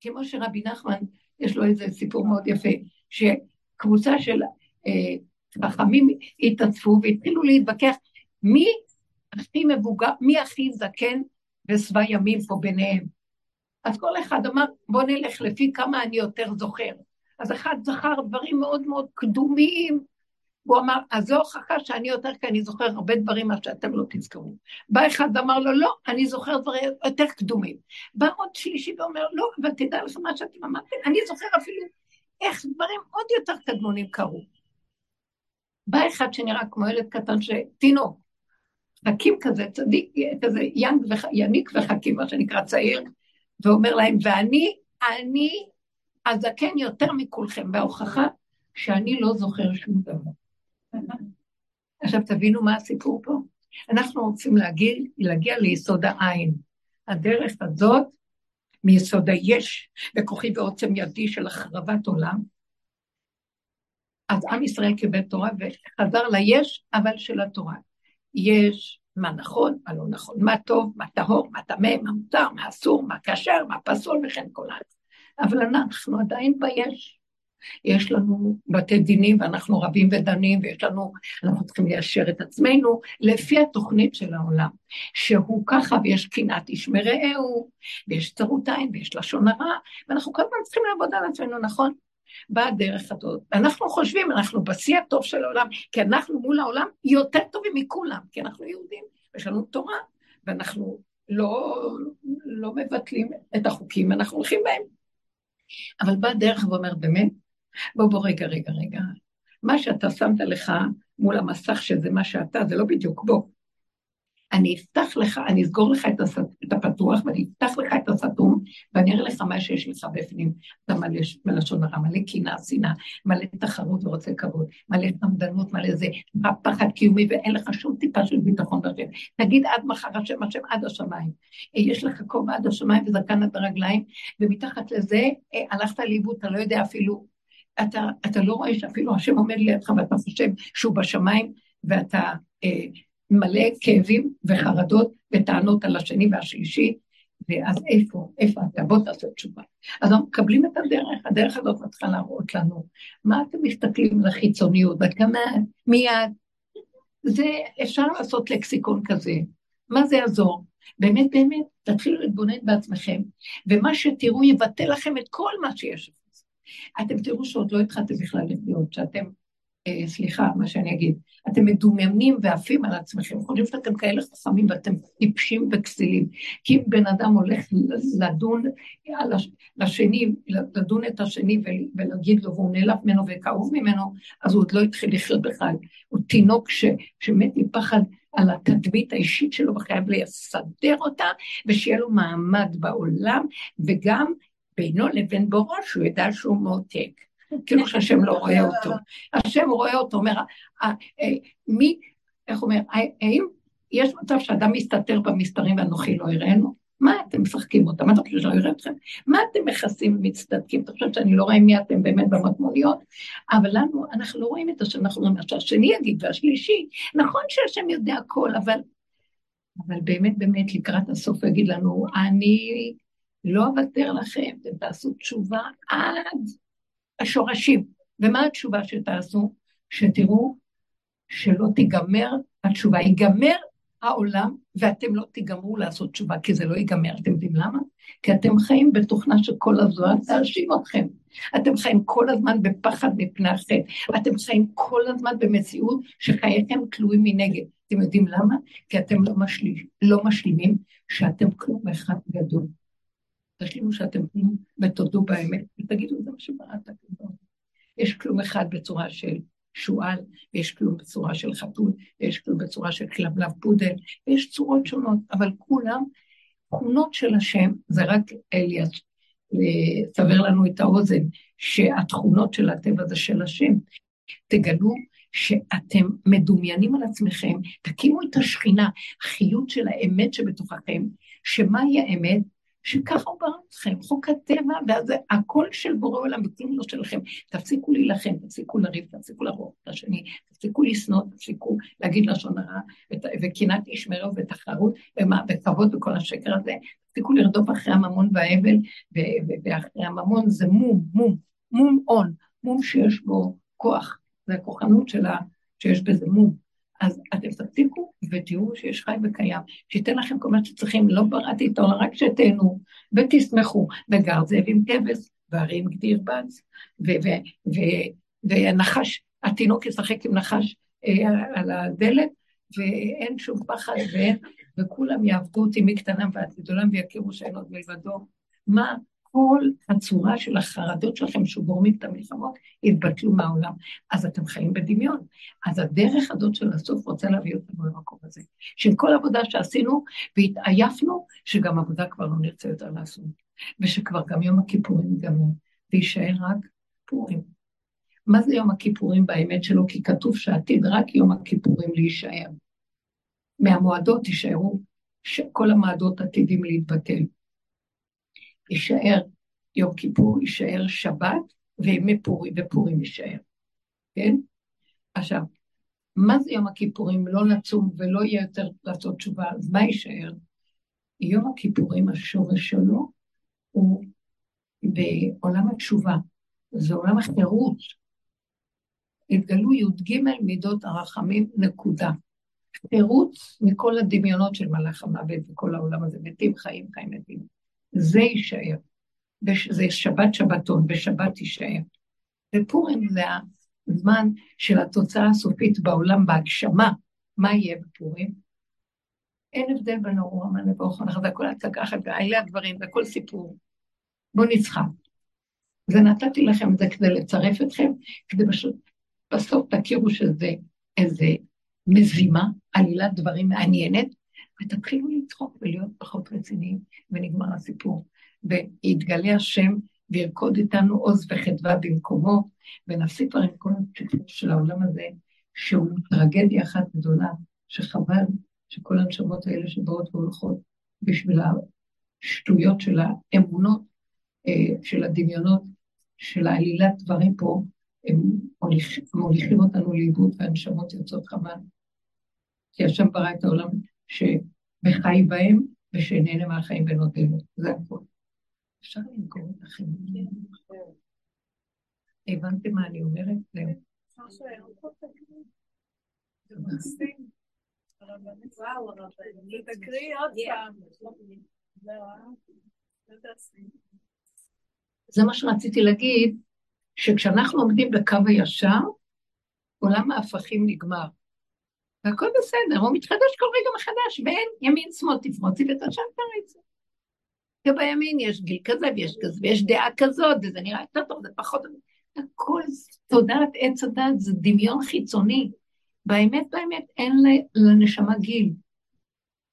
כמו שרבי נחמן, יש לו איזה סיפור מאוד יפה, שקבוצה של אה, חכמים התעצפו והתחילו להתווכח מי הכי מבוגר, מי הכי זקן ושבע ימים פה ביניהם. אז כל אחד אמר, בוא נלך לפי כמה אני יותר זוכר. אז אחד זכר דברים מאוד מאוד קדומים, והוא אמר, אז זו הוכחה שאני יותר, כי אני זוכר הרבה דברים מה שאתם לא תזכרו. בא אחד ואמר לו, לא, אני זוכר דברים יותר קדומים. בא עוד שלישי ואומר, לא, אבל תדע לך מה שאתם אמרתם, אני זוכר אפילו איך דברים עוד יותר קדמונים קרו. בא אחד שנראה כמו ילד קטן, תינוק, חכים כזה, צדיק, כזה ינג וח, יניק וחכים, מה שנקרא צעיר, ואומר להם, ואני, אני הזקן יותר מכולכם, וההוכחה שאני לא זוכר שום דבר. עכשיו תבינו מה הסיפור פה. אנחנו רוצים להגיע, להגיע ליסוד העין. הדרך הזאת, מיסוד היש, בכוחי ועוצם ידי של החרבת עולם, אז עם ישראל קיבל תורה וחזר ליש, אבל של התורה. יש מה נכון, מה לא נכון, מה טוב, מה טהור, מה טמא, מה מותר, מה אסור, מה כשר, מה פסול וכן כל הארץ. אבל אנחנו עדיין ביש. יש לנו בתי דינים ואנחנו רבים ודנים ויש לנו, אנחנו צריכים ליישר את עצמנו לפי התוכנית של העולם, שהוא ככה ויש קנאת איש מרעהו ויש צרות עין ויש לשון הרע ואנחנו כל הזמן צריכים לעבוד על עצמנו, נכון? בדרך הזאת. אנחנו חושבים, אנחנו בשיא הטוב של העולם, כי אנחנו מול העולם יותר טובים מכולם, כי אנחנו יהודים, יש לנו תורה, ואנחנו לא, לא מבטלים את החוקים, אנחנו הולכים בהם. אבל בא דרך ואומר, באמת, בוא, בוא, רגע, רגע, רגע. מה שאתה שמת לך מול המסך שזה מה שאתה, זה לא בדיוק, בוא. אני אפתח לך, אני אסגור לך את, הס... את הפתוח ואני אפתח לך את הסתום ואני אראה לך מה שיש לך בפנים. אתה מלא מלשון הרע, מלא קנאה, שנאה, מלא תחרות ורוצה כבוד, מלא חמדנות, מלא זה, פחד קיומי ואין לך שום טיפה של ביטחון בשם. תגיד עד מחר השם, השם עד השמיים. יש לך כובע עד השמיים וזקן עד הרגליים, ומתחת לזה אה, הלכת לאיבוד, אתה לא יודע אפילו, אתה, אתה לא רואה שאפילו השם עומד לידך ואתה חושב שהוא בשמיים, ואתה... מלא כאבים וחרדות וטענות על השני והשלישי, ואז איפה, איפה אתה? בוא תעשה תשובה. אז אנחנו מקבלים את הדרך, הדרך הזאת מתחילה להראות לנו. מה אתם מסתכלים על החיצוניות, וכמה מיד, זה, אפשר לעשות לקסיקון כזה. מה זה יעזור? באמת, באמת, תתחילו להתבונן בעצמכם, ומה שתראו יבטא לכם את כל מה שיש. אתם תראו שעוד לא התחלתם בכלל לחיות, שאתם סליחה, מה שאני אגיד, אתם מדומיינים ועפים על עצמכם, חושבים שאתם כאלה חכמים ואתם טיפשים וכסילים. כי אם בן אדם הולך לדון על השני, לדון את השני ולהגיד לו, והוא נעלב ממנו וכאוב ממנו, אז הוא עוד לא התחיל לחיות בכלל. הוא תינוק ש, שמת מפחד על התדמית האישית שלו וחייב לסדר אותה, ושיהיה לו מעמד בעולם, וגם בינו לבין בורו, שהוא ידע שהוא מותק. כאילו שהשם לא רואה אותו. השם רואה אותו, אומר, אה, אה, מי, איך אומר, האם יש מצב שאדם מסתתר במסתרים ואנוכי לא יראינו? מה אתם משחקים אותם? מה אתה חושב שלא יראה אתכם? מה אתם מכסים ומצטדקים? אתה חושב שאני לא רואה מי אתם באמת במטמוניות? אבל לנו, אנחנו לא רואים את השם, אנחנו רואים מה שהשני יגיד והשלישי. נכון שהשם יודע הכל, אבל, אבל באמת באמת לקראת הסוף הוא יגיד לנו, אני לא אוותר לכם, אתם תעשו תשובה עד השורשים. ומה התשובה שתעשו? שתראו שלא תיגמר התשובה, ייגמר העולם, ואתם לא תיגמרו לעשות תשובה, כי זה לא ייגמר. אתם יודעים למה? כי אתם חיים בתוכנה שכל הזמן תאשים אתכם. אתם חיים כל הזמן בפחד מפני החטא. אתם חיים כל הזמן במציאות שחייכם תלויים מנגד. אתם יודעים למה? כי אתם לא, משלים, לא משלימים שאתם כלום אחד גדול. תשלימו שאתם כלום ותודו באמת, ותגידו, זה מה שבראת. יש כלום אחד בצורה של שועל, ויש כלום בצורה של חתול, ויש כלום בצורה של כלבלב פודל, ויש צורות שונות, אבל כולם תכונות של השם, זה רק אליאס לסבר לנו את האוזן, שהתכונות של הטבע זה של השם. תגלו שאתם מדומיינים על עצמכם, תקימו את השכינה, החיות של האמת שבתוככם, שמהי האמת? שככה הוא ברא אתכם, חוק הטבע, ואז הקול של בורא עולם וכלום לא שלכם. תפסיקו להילחם, תפסיקו לריב, תפסיקו לרוב את השני, תפסיקו לשנוא, תפסיקו להגיד לשון הרע, וקנאת ישמרו ותחרות, וכבוד וכל השקר הזה, תפסיקו לרדוף אחרי הממון והאבל, ואחרי הממון זה מום, מום, מום און, מום שיש בו כוח, זה הכוחנות שלה, שיש בזה מום. אז אתם תפסיקו ותראו שיש חי וקיים, שייתן לכם כל מה שצריכים, לא בראתי את העולם, רק שתהנו ותשמחו, וגר זאב עם כבש, והרים גדיר בץ, ונחש, התינוק ישחק עם נחש אה, על הדלת, ואין שום פחד, ואין, וכולם יעבדו אותי מקטנם ועד גדולם ויכירו שאין עוד מלבדו. מה כל הצורה של החרדות שלכם שגורמים את המלחמות, יתבטלו מהעולם. אז אתם חיים בדמיון. אז הדרך הזאת של הסוף רוצה להביא אותנו למקום הזה. של כל עבודה שעשינו והתעייפנו, שגם עבודה כבר לא נרצה יותר לעשות. ושכבר גם יום הכיפורים ייגמר, ויישאר רק פורים. מה זה יום הכיפורים באמת שלו? כי כתוב שעתיד רק יום הכיפורים להישאר. מהמועדות יישארו, כל המועדות עתידים להתבטל. יישאר יום כיפור, יישאר שבת, וימי פורים, ופורים יישאר, כן? עכשיו, מה זה יום הכיפורים? לא נצום ולא יהיה יותר לעשות תשובה, אז מה יישאר? יום הכיפורים, השורש שלו הוא בעולם התשובה, זה עולם החירות. התגלו י"ג מידות הרחמים, נקודה. חירות מכל הדמיונות של מלאך המוות וכל העולם הזה, מתים, חיים, חיים, מתים. זה יישאר. זה שבת שבתון, בשבת יישאר. ופורים זה הזמן של התוצאה הסופית בעולם, בהגשמה. מה יהיה בפורים? אין הבדל בין ארור המן לברוך זה הכל הצגה אחת, ואלה הדברים, זה הכל סיפור. בואו נצחק. ונתתי לכם את זה כדי לצרף אתכם, כדי פשוט בסוף תכירו שזה איזה מזימה, עלילת דברים מעניינת, ותתחילו לצחוק ולהיות פחות רציניים, ונגמר הסיפור. ויתגלה השם וירקוד איתנו עוז וחדווה במקומו, ונפסיק כבר עם כל הסיפור של העולם הזה, שהוא טרגדיה אחת גדולה, שחבל שכל הנשמות האלה שבאות והולכות בשביל השטויות של האמונות, אה, של הדמיונות, של העלילת דברים פה, הם מוליכים אותנו לאיבוד והנשמות יוצאות חבל. כי השם ברא את העולם שבחי בהם, ושנהנה מהחיים ונותנו. זה הכול. אפשר למכור את החיים. הבנתם מה אני אומרת? זה מה שרציתי להגיד, שכשאנחנו עומדים בקו הישר, עולם ההפכים נגמר. והכל בסדר, הוא מתחדש כל רגע מחדש, ואין ימין שמאל תפרוצי ותשב תריצי. ובימין יש גיל כזה ויש כזה, ויש דעה כזאת, וזה נראה יותר טוב, זה פחות... הכל תודעת עץ הדת, זה דמיון חיצוני. באמת באמת אין לנשמה גיל,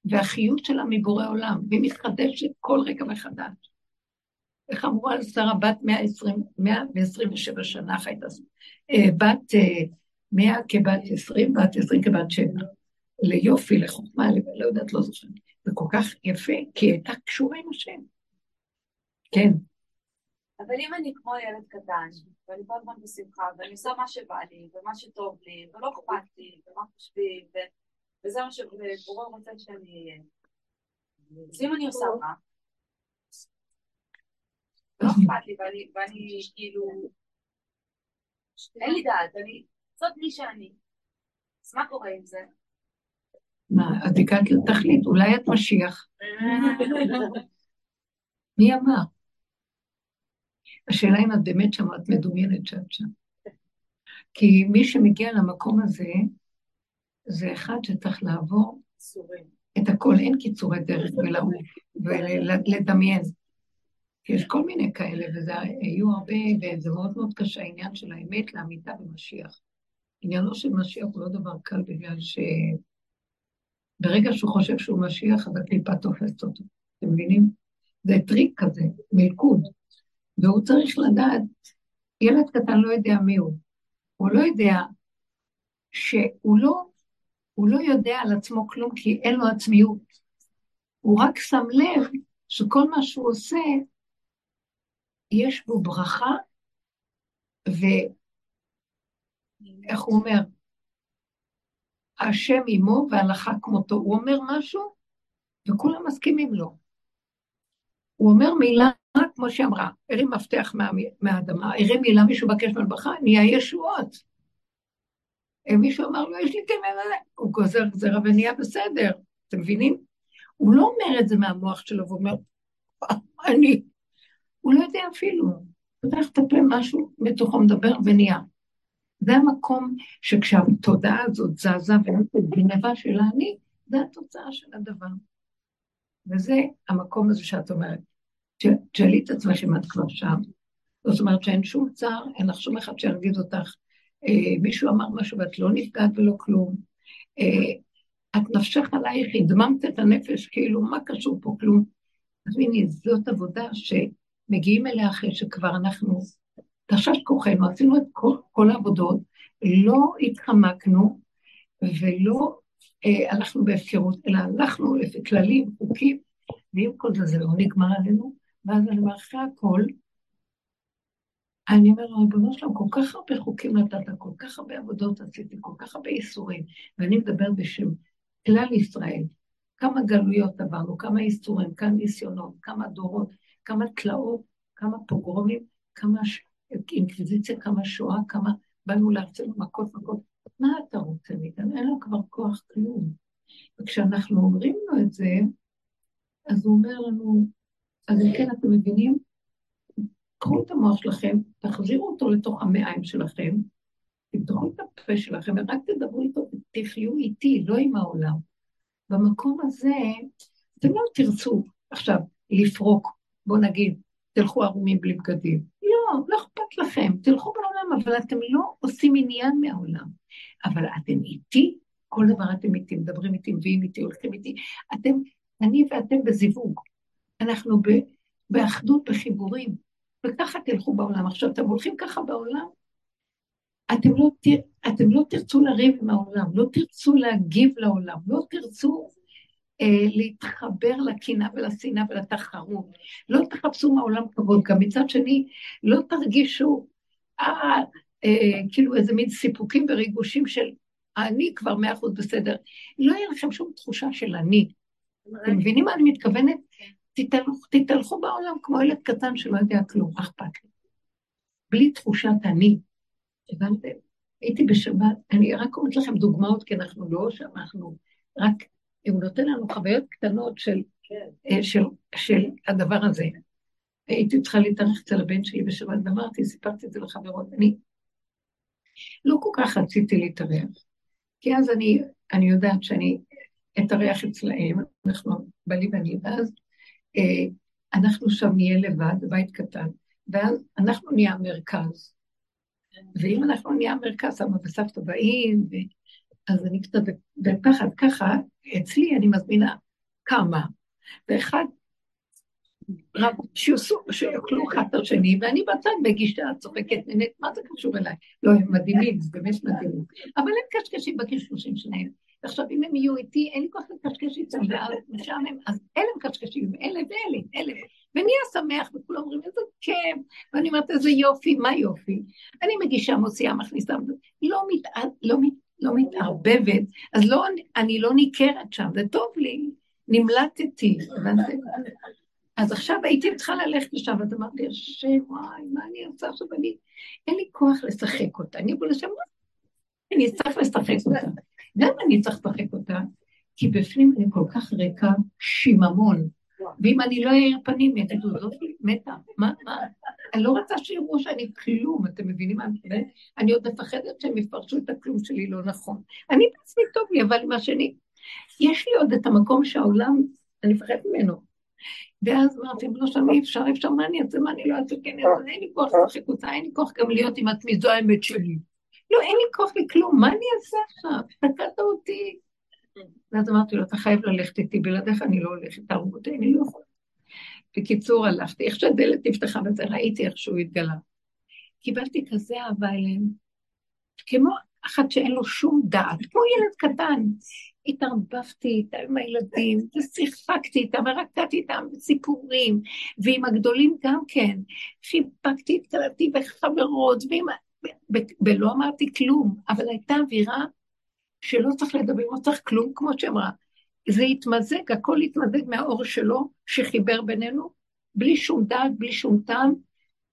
והחיות שלה מבורא עולם, והיא מתחדשת כל רגע מחדש. איך אמרו על שרה בת 120, 127 שנה חייתה, אה, בת 100 אה, כבת 20, בת 20 כבת 7. ליופי, לחוכמה, לא יודעת, לא זוכרת. זה כל כך יפה, כי היא הייתה קשורה עם השם. כן. אבל אם אני כמו ילד קטן, ואני כל הזמן בשמחה, ואני עושה מה שבא לי, ומה שטוב לי, ולא אכפת לי, ומה חושבים, וזה מה שבורא רוצה שאני אהיה. אז אם אני עושה מה, לא אכפת לי, ואני כאילו, אין לי דעת, אני, זאת מי שאני. אז מה קורה עם זה? מה, את הגעת לתכלית, אולי את משיח. מי אמר? השאלה אם את באמת שם, את מדומיינת שאת שם. כי מי שמגיע למקום הזה, זה אחד שצריך לעבור את הכל, אין קיצורי דרך ולדמיין. כי יש כל מיני כאלה, וזה היו הרבה, וזה מאוד מאוד קשה, העניין של האמת לאמיתה במשיח. עניינו של משיח הוא לא דבר קל בגלל שברגע שהוא חושב שהוא משיח, אז הקליפה תופסת אותו. אתם מבינים? זה טריק כזה, מלכוד. והוא צריך לדעת, ילד קטן לא יודע מי הוא. הוא לא יודע שהוא לא, הוא לא יודע על עצמו כלום כי אין לו עצמיות. הוא רק שם לב שכל מה שהוא עושה, יש בו ברכה, ואיך הוא אומר? השם עמו והלכה כמותו. הוא אומר משהו, וכולם מסכימים לו. הוא אומר מילה כמו שאמרה, הרים מפתח מה, מהאדמה, הרים מילה, מישהו בקש מלבכה, נהיה ישועות. מישהו אמר לו, יש לי כמר הזה, הוא גוזר גזרה ונהיה בסדר, אתם מבינים? הוא לא אומר את זה מהמוח שלו, הוא אומר, אני. הוא לא יודע אפילו. פותח את הפה, משהו בתוכו מדבר ונהיה. זה המקום שכשהתודעה הזאת זזה וגנבה של האני, זה התוצאה של הדבר. וזה המקום הזה שאת אומרת. תשאלי את עצמך אם את כבר שם. זאת אומרת שאין שום צער, אין לך שום אחד שירגיז אותך. אה, מישהו אמר משהו ואת לא נפגעת ולא כלום. אה, את נפשך עלייך, הדממת את הנפש, כאילו, מה קשור פה כלום? תביני, זאת עבודה שמגיעים אליה אחרי שכבר אנחנו, תחשש כוחנו, עשינו את כל, כל העבודות, לא התחמקנו ולא אה, הלכנו בהפקרות, אלא הלכנו לפי כללים, חוקים, ואם כל זה, זה לא נגמר עלינו, ואז אני אומר, אחרי הכל, אני אומר, ריבונו שלום, כל כך הרבה חוקים נתת, כל כך הרבה עבודות עשיתי, כל כך הרבה איסורים, ואני מדבר בשם כלל ישראל. כמה גלויות עברנו, כמה איסורים, כמה ניסיונות, כמה דורות, כמה תלאות, כמה פוגרומים, כמה. אינקוויזיציה, כמה שואה, כמה באנו לארצנו מכות מכות. מה אתה רוצה מאיתנו? אין לו כבר כוח כלום. וכשאנחנו אומרים לו את זה, אז הוא אומר לנו, אז אם כן, אתם מבינים? קחו את המוח שלכם, תחזירו אותו לתוך המעיים שלכם, תפתחו את הפה שלכם ורק תדברו איתו ותחיו איתי, לא עם העולם. במקום הזה, אתם לא תרצו עכשיו לפרוק, בואו נגיד, תלכו ערומים בלי בגדים. לא, לא אכפת לכם, תלכו בעולם, אבל אתם לא עושים עניין מהעולם. אבל אתם איתי, כל דבר אתם איתי, מדברים איתי, מביאים איתי, הולכים איתי. אתם, אני ואתם בזיווג. אנחנו ב, באחדות, בחיבורים, וככה תלכו בעולם. עכשיו, אתם הולכים ככה בעולם, אתם לא, אתם לא תרצו לריב עם העולם, לא תרצו להגיב לעולם, לא תרצו להתחבר לקנאה ולשנאה ולתחרות, לא תחפשו מהעולם כבוד, גם מצד שני, לא תרגישו אה, אה, כאילו איזה מין סיפוקים וריגושים של אני כבר מאה אחוז בסדר. לא יהיה לכם שום תחושה של אני. אתם מבינים מה אני מתכוונת? תתהלכו, תתהלכו בעולם כמו ילד קטן שלא יודע כלום, מה אכפת לי? בלי תחושת אני. הבנתם? הייתי בשבת, אני רק אומרת לכם דוגמאות, כי אנחנו לא שם, אנחנו רק, הוא נותן לנו חוויות קטנות של, כן. אה, של, של הדבר הזה. הייתי צריכה להתארח אצל הבן שלי בשבת, ואמרתי, סיפרתי את זה לחברות, אני לא כל כך רציתי להתארח, כי אז אני, אני יודעת שאני אתארח אצלהם, אנחנו, בעלי ואני, ואז אה, אנחנו שם נהיה לבד, בבית קטן, ואז אנחנו נהיה המרכז. ואם אנחנו נהיה המרכז, סבא וסבתא באים, ו... אז אני קצת בפחד, ככה, אצלי אני מזמינה כמה, ואחד שיאכלו אחד את השני, ואני בצד בגישה צוחקת, נהנית, מה זה קשור אליי? לא, הם מדהימים, באמת מדהימים. אבל הם קשקשים בקשקושים שלהם. עכשיו, אם הם יהיו איתי, אין לי כוח לקשקש איתם, ואז משעמם, אז אלה מקשקשים, אלה ואלה, אלה. ונהיה שמח, וכולם אומרים, איזה כיף, ואני אומרת, איזה יופי, מה יופי? אני מגישה, מוציאה, מכניסה, לא, מת, לא, מת, לא מתערבבת, אז לא, אני לא ניכרת שם, זה טוב לי, נמלטתי? אז עכשיו הייתי צריכה ללכת לשם, אז אמרתי, השם, וואי, מה אני עושה עכשיו? אני, אין לי כוח לשחק אותה. אני אבוא לשם, אני אצטרך לשחק אותה. גם אני צריך לשחק אותה, כי בפנים אני כל כך ריקה, שיממון. ואם אני לא אעיר פנים, יגידו, זאת מתה, מה, מה? אני לא רוצה שיראו שאני כלום, אתם מבינים מה אני מתכוונת? אני עוד מפחדת שהם יפרשו את הכלום שלי לא נכון. אני בעצמי טוב לי, אבל עם השני, יש לי עוד את המקום שהעולם, אני מפחדת ממנו. ואז אמרתי, לא שם אי אפשר, אפשר, מה אני אעשה, מה אני לא אעשה, כן, אין לי כוח לשחק אותה, אין לי כוח גם להיות עם עצמי, זו האמת שלי. לא, אין לי כוח לכלום, מה אני אעשה עכשיו? תקעת אותי. ואז אמרתי לו, אתה חייב ללכת איתי, בלעדיך אני לא הולכת, תהרוג אותי, אני לא יכולה. בקיצור, הלכתי, איך שהדלת נפתחה וזה, ראיתי איך שהוא התגלה. קיבלתי כזה אהבה אליהם, כמו אחת שאין לו שום דעת, כמו ילד קטן. התערבבתי איתה עם הילדים, ושיחקתי איתם, ורקדתי איתם סיפורים, ועם הגדולים גם כן. חיבקתי, התקלטתי בחברות, ועם... ולא אמרתי כלום, אבל הייתה אווירה שלא צריך לדבר, לא צריך כלום, כמו שאמרה. זה התמזג, הכל התמזג מהאור שלו, שחיבר בינינו, בלי שום דעת, בלי שום טעם,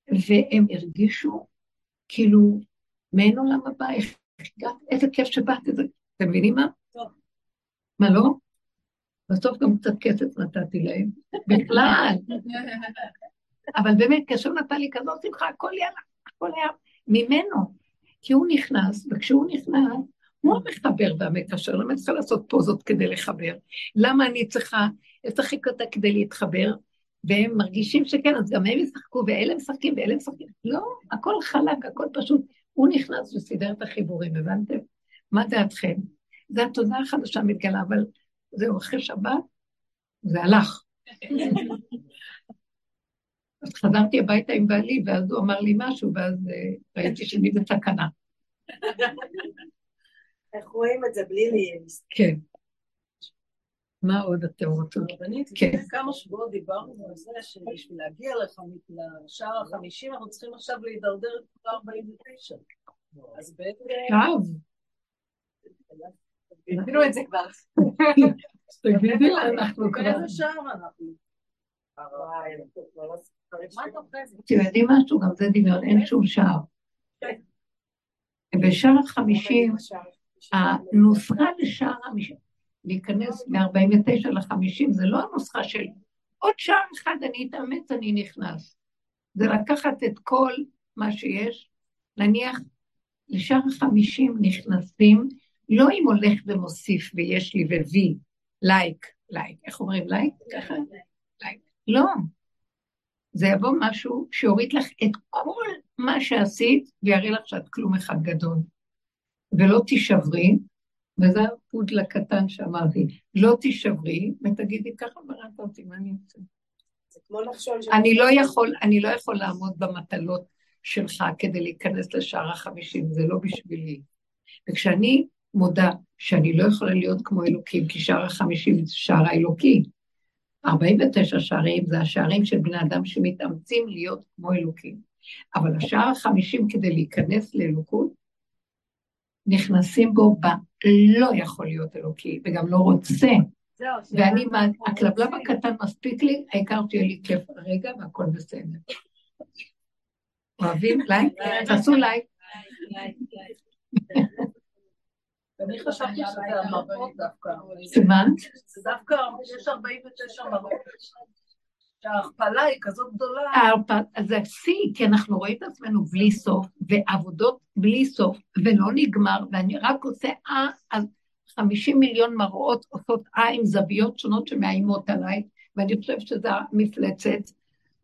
והם הרגישו כאילו, מעין עולם הבא, איזה כיף שבאת, אתם מבינים מה? מה לא? בסוף גם קצת כסף נתתי להם, בכלל. אבל באמת, כאשר נתן לי כזאת שמחה, הכל יאללה, הכל היה ממנו. כי הוא נכנס, וכשהוא נכנס, הוא המחבר והמקשר, למה אני צריכה לעשות פוזות כדי לחבר? למה אני צריכה לשחק אותה כדי להתחבר? והם מרגישים שכן, אז גם הם ישחקו, ואלה משחקים, ואלה משחקים. לא, הכל חלק, הכל פשוט. הוא נכנס וסידר את החיבורים, הבנתם? מה דעתכם? זה התודעה החדשה מתגלה, אבל זהו, אחרי שבת, זה הלך. אז חזרתי הביתה עם בעלי, ואז הוא אמר לי משהו, ואז uh, ראיתי שאני בסכנה. איך רואים את זה בלי לי? כן. מה עוד אתם רוצים? רבנית, כן. לפני כמה שבועות דיברנו על זה שבשביל להגיע לשער החמישים אנחנו צריכים עכשיו להידרדר את 49. אז בעצם... טוב. הבינו את זה כבר. תגידי לה, אנחנו כבר... באיזה שער אנחנו? אתם יודעים משהו? גם זה דמיון, אין שום שער. בשער החמישים, הנוסחה לשער החמישים, להיכנס מ-49 ל-50, זה לא הנוסחה של עוד שער אחד אני אתאמץ, אני נכנס. זה לקחת את כל מה שיש, נניח לשער החמישים נכנסים, לא עם הולך ומוסיף ויש לי וי, like, like, איך אומרים like? ככה? like. לא. זה יבוא משהו שיוריד לך את כל מה שעשית ויראה לך שאת כלום אחד גדול. ולא תישברי, וזה הפודל הקטן שאמרתי, לא תישברי, ותגידי, ככה בראת אותי, מה אני עושה? אני לא יכול, אני לא יכול לעמוד במטלות שלך כדי להיכנס לשער החמישים, זה לא בשבילי. וכשאני מודה שאני לא יכולה להיות כמו אלוקים, כי שער החמישים זה שער האלוקי. 49 שערים זה השערים של בני אדם שמתאמצים להיות כמו אלוקים. אבל השער החמישים כדי להיכנס לאלוקות, נכנסים בו ב... לא יכול להיות אלוקי, וגם לא רוצה. ואני, הכלבלב הקטן מספיק לי, העיקר שיהיה לי כיף הרגע והכל בסדר. אוהבים? לייק? תעשו לייק. אני חשבתי שזה המראות דווקא. סימן? זה דווקא, יש 49 מראות. שההכפלה היא כזאת גדולה. זה השיא, כי אנחנו רואים את עצמנו בלי סוף, ועבודות בלי סוף, ולא נגמר, ואני רק עושה אה, אז 50 מיליון מראות עושות אה עם זוויות שונות שמאיימות עליי, ואני חושבת שזה המפלצת,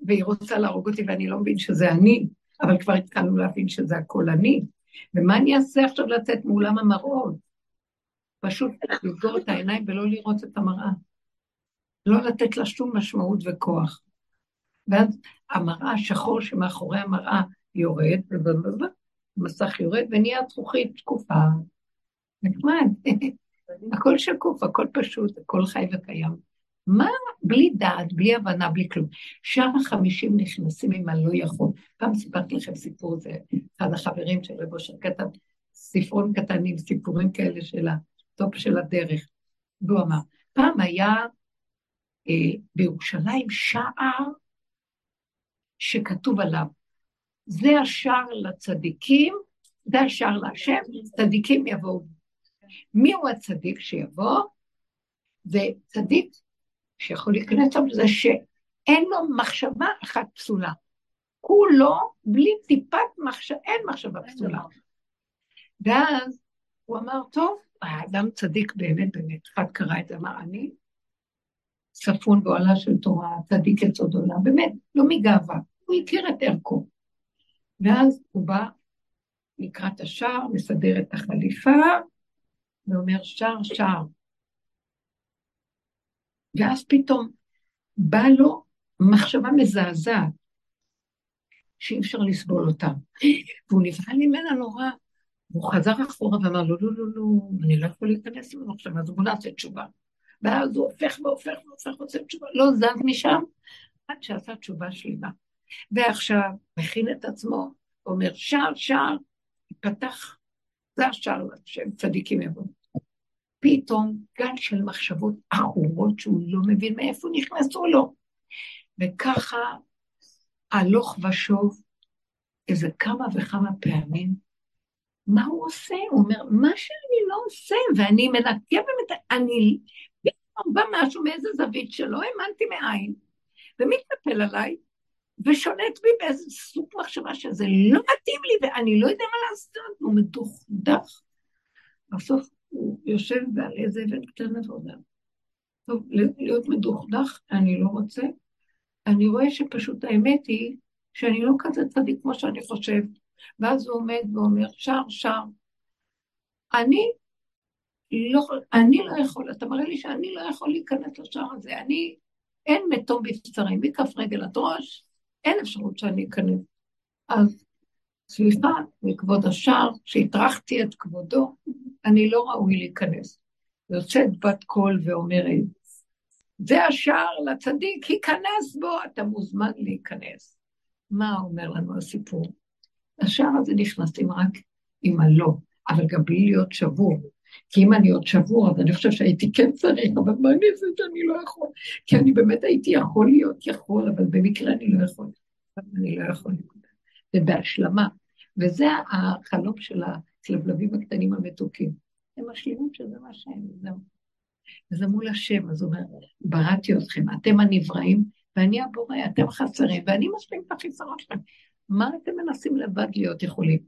והיא רוצה להרוג אותי ואני לא מבין שזה אני, אבל כבר התחלנו להבין שזה הכל אני. ומה אני אעשה עכשיו לצאת מאולם המראות? פשוט לסגור את העיניים ולא לראות את המראה. לא לתת לה שום משמעות וכוח. ואז המראה השחור שמאחורי המראה יורד, המסך יורד, ונהיה זכוכית שקופה. נחמד. הכל שקוף, הכל פשוט, הכל חי וקיים. מה, בלי דעת, בלי הבנה, בלי כלום. שער החמישים נכנסים עם הלא יכול. פעם סיפרתי לכם סיפור, זה אחד החברים של רב אושר כתב ספרון קטן עם סיפורים כאלה של הטופ של הדרך. והוא אמר, פעם היה בירושלים שער שכתוב עליו, זה השער לצדיקים, זה השער להשם, צדיקים יבואו. מי הוא הצדיק שיבוא? זה צדיק שיכול להיכנס שם, זה שאין לו מחשבה אחת פסולה. כולו בלי טיפת מחשבה, אין מחשבה פסולה. ואז הוא אמר, טוב, האדם צדיק באמת באמת, אחד קרא את זה, אמר, אני צפון באוהלה של תורה, צדיק יסוד עולם, באמת, לא מגאווה, הוא הכיר את ערכו. ואז הוא בא לקראת השער, מסדר את החליפה, ואומר שער שער. ואז פתאום בא לו מחשבה מזעזעת, שאי אפשר לסבול אותה. והוא נבהל ממנה נורא, והוא חזר אחורה ואמר לו, לא, לא, לא, אני לא יכול להיכנס עם המחשבה, אז בוא נעשה תשובה. ואז הוא הופך והופך והופך, ועושה תשובה, לא זז משם, עד שעשה תשובה שלמה. ועכשיו מכין את עצמו, אומר שער שער, פתח, זה השער שהם צדיקים יבואו. פתאום גל של מחשבות עכורות שהוא לא מבין מאיפה נכנסו לו. וככה הלוך ושוב איזה כמה וכמה פעמים, מה הוא עושה? הוא אומר, מה שאני לא עושה, ואני מנקה באמת, אני, בא משהו מאיזה זווית שלא האמנתי מאין, ומתנפל עליי, ושולט בי באיזה סוג מחשבה שזה לא מתאים לי, ואני לא יודע מה לעשות, הוא מדוכדך. בסוף הוא יושב ועל איזה אבן קטנה ועודה. טוב, להיות מדוכדך אני לא רוצה. אני רואה שפשוט האמת היא שאני לא כזה צדיק כמו שאני חושב. ואז הוא עומד ואומר, שר, שר. אני לא, אני לא יכול, אתה מראה לי שאני לא יכול להיכנס לשער הזה. אני, אין מתום בבשרי, מכף רגל עד ראש, אין אפשרות שאני אכנס. אז סליחה, מכבוד השער, שהטרחתי את כבודו, אני לא ראוי להיכנס. יוצאת בת קול ואומרת, זה השער לצדיק, היכנס בו, אתה מוזמן להיכנס. מה אומר לנו הסיפור? השער הזה נכנסים רק עם הלא, אבל גם בלי להיות שבור. כי אם אני עוד שבור, אז אני חושב שהייתי כן צריך, אבל מה אני אעשה שאני לא יכול? כי אני באמת הייתי יכול להיות יכול, אבל במקרה אני לא יכול. אני לא יכול. ובהשלמה. וזה החלום של הכלבלבים הקטנים המתוקים. הם משלימים שזה מה שהם, זהו. וזה מול השם, אז הוא אומר, בראתי אתכם, אתם הנבראים, ואני הבורא, אתם חסרים, ואני משלים את החיסרון שלכם. מה אתם מנסים לבד להיות יכולים?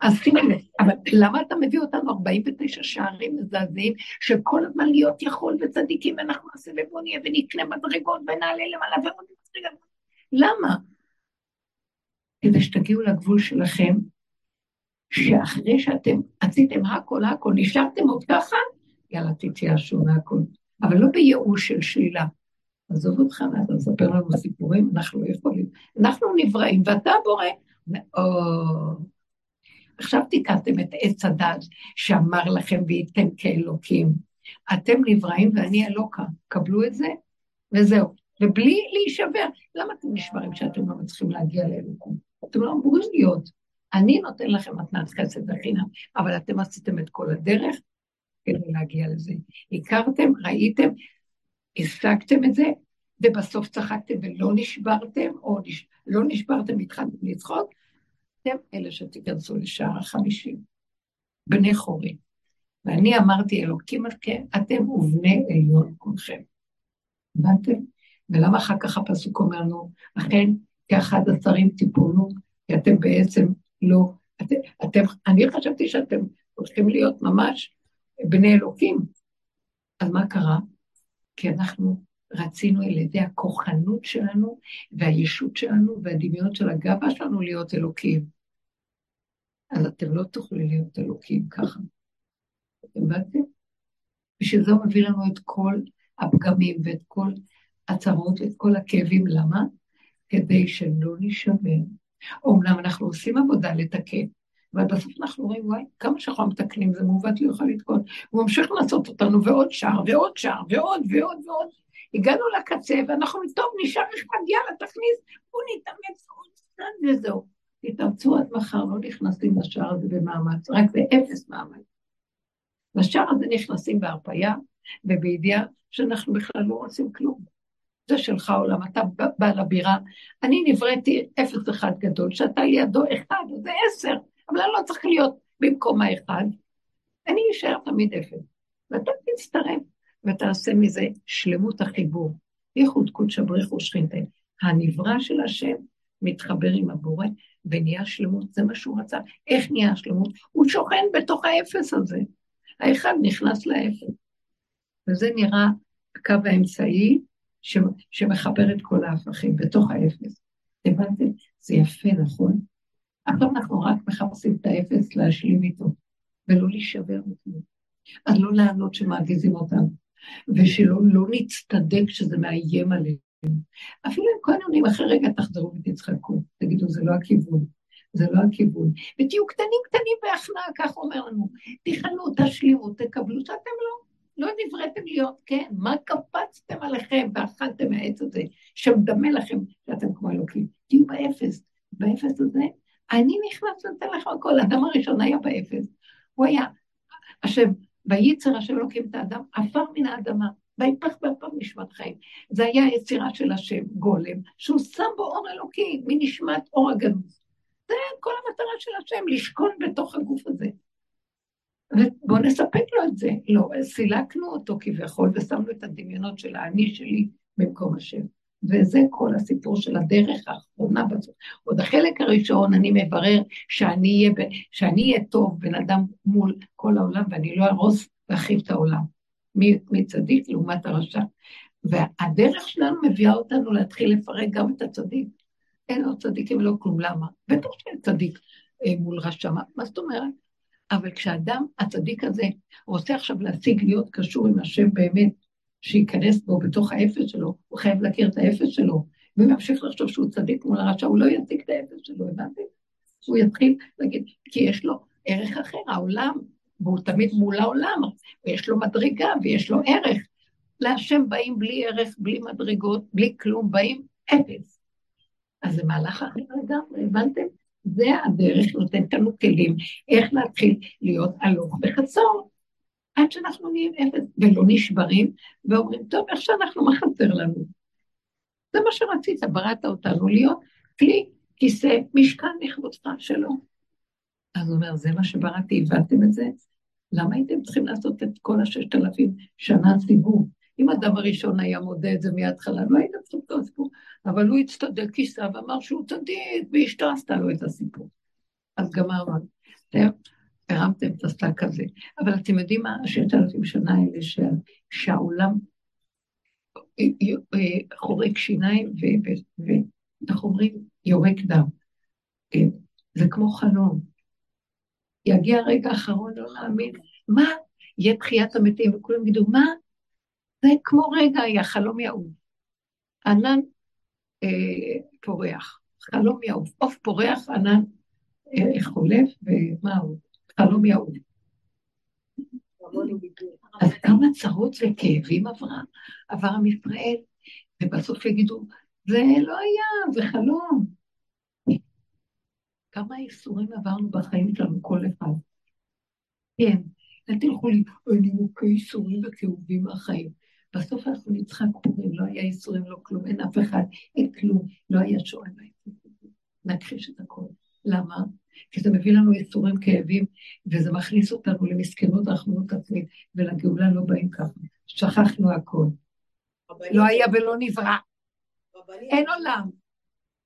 אז שימו לב, אבל למה אתה מביא אותנו 49 שערים מזעזעים, שכל הזמן להיות יכול וצדיקים, ואנחנו נעשה ובוא נהיה ונקנה מדרגות ונעלה למעלה ועוד מדרגות? למה? כדי שתגיעו לגבול שלכם, שאחרי שאתם עשיתם הכל הכל, נשארתם עוד ככה, יאללה תתייאשו מהכל. אבל לא בייאוש של שלילה. עזוב אותך, אתה מספר לנו סיפורים, אנחנו לא יכולים. אנחנו נבראים, ואתה בורא. מאוד. עכשיו תיקנתם את עץ הדת שאמר לכם וייתן כאלוקים. אתם נבראים ואני אלוקה. קבלו את זה, וזהו. ובלי להישבר. למה אתם נשברים שאתם לא מצליחים להגיע לאלוקים? אתם לא אמורים להיות. אני נותן לכם מתנת חסד וחינם, אבל אתם עשיתם את כל הדרך כדי להגיע לזה. הכרתם, ראיתם, השגתם את זה, ובסוף צחקתם ולא נשברתם, או נש... לא נשברתם, התחלתם לצחוק, אתם אלה שתיכנסו לשער החמישים, בני חורים. ואני אמרתי, אלוקים אתם ובני עליון כולכם. הבנתם? ולמה אחר כך הפסוק אומר לנו, אכן, כאחד השרים טיפולו, כי אתם בעצם לא, את, אתם, אני חשבתי שאתם הולכים להיות ממש בני אלוקים. אז מה קרה? כי אנחנו רצינו על ידי הכוחנות שלנו והישות שלנו והדמיון של הגאווה שלנו להיות אלוקים. אז אתם לא תוכלו להיות אלוקים ככה. אתם באתם? בשביל זה הוא מביא לנו את כל הפגמים ואת כל הצרות ואת כל הכאבים. למה? כדי שלא נשבר. אומנם אנחנו עושים עבודה לתקן, אבל בסוף אנחנו רואים, וואי, כמה שאנחנו מתקנים, זה מעוות לא יכול לתקון. הוא ממשיך לעשות אותנו ועוד שער, ועוד שער, ועוד ועוד ועוד. הגענו לקצה, ואנחנו, טוב, נשאר אחד, יאללה, תכניס, בוא נתאמץ עוד קצת וזהו. תתאמצו עד מחר, לא נכנסים לשער הזה במאמץ, רק באפס מאמץ. לשער הזה נכנסים בהרפייה ובידיעה שאנחנו בכלל לא עושים כלום. זה שלך עולם, אתה בא לבירה, אני נבראתי אפס אחד גדול, שאתה לידו אחד, זה עשר, אבל אני לא צריך להיות במקום האחד, אני אשאר תמיד אפס. ואתה תצטרף ותעשה מזה שלמות החיבור. ייחוד קודשא בריחו שכינתא. הנברא של השם מתחבר עם הבורא ונהיה שלמות, זה מה שהוא רצה. איך נהיה שלמות? הוא שוכן בתוך האפס הזה. האחד נכנס לאפס. וזה נראה הקו האמצעי. שמחבר את כל ההפכים בתוך האפס. הבנתם? זה יפה, נכון? עכשיו אנחנו רק מחפשים את האפס להשלים איתו, ולא להישבר מכלום. אז לא לענות שמאגיזים אותנו, ושלא לא נצטדק שזה מאיים עלינו. אפילו אם כהן אומרים, אחרי רגע תחזרו ותצחקו, תגידו, זה לא הכיוון, זה לא הכיוון. ותהיו קטנים קטנים בהכנעה, כך אומר לנו, תיכנעו, תשלימו, תקבלו, שאתם לא, לא נבראתם להיות, כן, מה קפצתם עליכם ואכלתם מהעץ הזה, שמדמה לכם שאתם כמו אלוקים. תהיו באפס, באפס הזה, אני נכנס לתת לכם הכל, האדם הראשון היה באפס, הוא היה, השם, וייצר השם אלוקים את האדם, עפר מן האדמה, ויפח באפיו נשמת חיים. זה היה היצירה של השם, גולם, שהוא שם בו אור אלוקי, מנשמת אור הגנוז. זה כל המטרה של השם, לשכון בתוך הגוף הזה. ובואו נספק לו את זה. לא, סילקנו אותו כביכול, ושמנו את הדמיונות של האני שלי במקום השם. וזה כל הסיפור של הדרך האחרונה בזאת. עוד החלק הראשון, אני מברר שאני אהיה, שאני אהיה טוב, בן אדם מול כל העולם, ואני לא ארוס ואחריב את העולם. מצדיק לעומת הרשע. והדרך שלנו מביאה אותנו להתחיל לפרק גם את הצדיק. אין עוד צדיקים ולא כלום, למה? בטח שאין צדיק אה, מול רשע, מה זאת אומרת? אבל כשאדם, הצדיק הזה, רוצה עכשיו להשיג להיות קשור עם השם באמת, שייכנס בו בתוך האפס שלו, הוא חייב להכיר את האפס שלו. ואם ימשיך לחשוב שהוא צדיק מול הרשע, הוא לא ישיג את האפס שלו, הבנתי? הוא יתחיל להגיד, כי יש לו ערך אחר, העולם והוא תמיד מול העולם, ויש לו מדרגה ויש לו ערך. להשם באים בלי ערך, בלי מדרגות, בלי כלום, באים אפס. אז זה מהלך אחר לגמרי, הבנתם? זה הדרך נותנת לנו כלים איך להתחיל להיות הלוך וחצור, עד שאנחנו נהיים אפס ולא נשברים, ואומרים, טוב, איך שאנחנו, מה חסר לנו? זה מה שרצית, בראת אותנו להיות כלי, כיסא, משכן לכבודך שלו. אז הוא אומר, זה מה שבראתי, הבנתם את זה? למה הייתם צריכים לעשות את כל הששת אלפים שנה סיבוב? אם אדם הראשון היה מודה את זה מההתחלה, לא הייתם צריכים את הסיפור. אבל הוא הצטדק כיסא ואמר שהוא צדיק, ואשתו עשתה לו את הסיפור. אז גמרנו. הרמתם את השק הזה. אבל אתם יודעים מה, הששת אלפים שנה האלה שהעולם אה, אה, חורק שיניים ואיך אומרים? יורק דם. כן, זה כמו חלום. יגיע הרגע האחרון, לא להאמין, מה? יהיה תחיית המתים, וכולם יגידו, מה? זה כמו רגע היה חלום יעוף. ענן אה, פורח, חלום יעוף. עוף פורח, ענן אה, חולף, ומה הוא? חלום יעוף. אז כמה צרות וכאבים עברה, עבר עם ישראל, ובסוף יגידו, זה לא היה, זה חלום. כמה איסורים עברנו בחיים שלנו, כל אחד. כן, אל תלכו לי, אני מוכה איסורים וכאובים מהחיים. בסוף אנחנו נצחק פורים, לא היה איסורים, לא כלום, אין אף אחד, אין כלום, לא היה שואה, לא היה נכחיש את הכל. למה? כי זה מביא לנו איסורים, כאבים, וזה מכניס אותנו למסכנות רחמנות עצמית, ולגאולה לא באים ככה. שכחנו הכל. לא היה ולא נברא. אין עולם.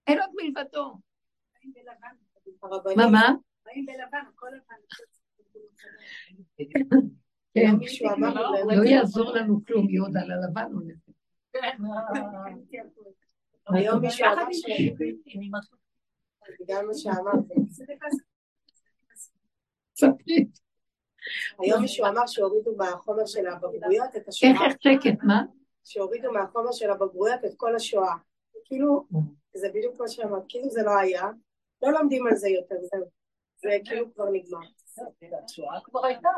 אין עוד מלבדו. מה, מה? כן, לא יעזור לנו כלום, יהוד על הלבן או לזה. היום מישהו אמר ש... גם מה שאמרתי. היום מישהו אמר שהורידו מהחומר של הבגרויות את השואה. איך, איך שקט, מה? שהורידו מהחומר של הבגרויות את כל השואה. כאילו, זה בדיוק מה שאמרת, כאילו זה לא היה, לא לומדים על זה יותר, זהו. זה כאילו כבר נגמר. התשואה כבר הייתה.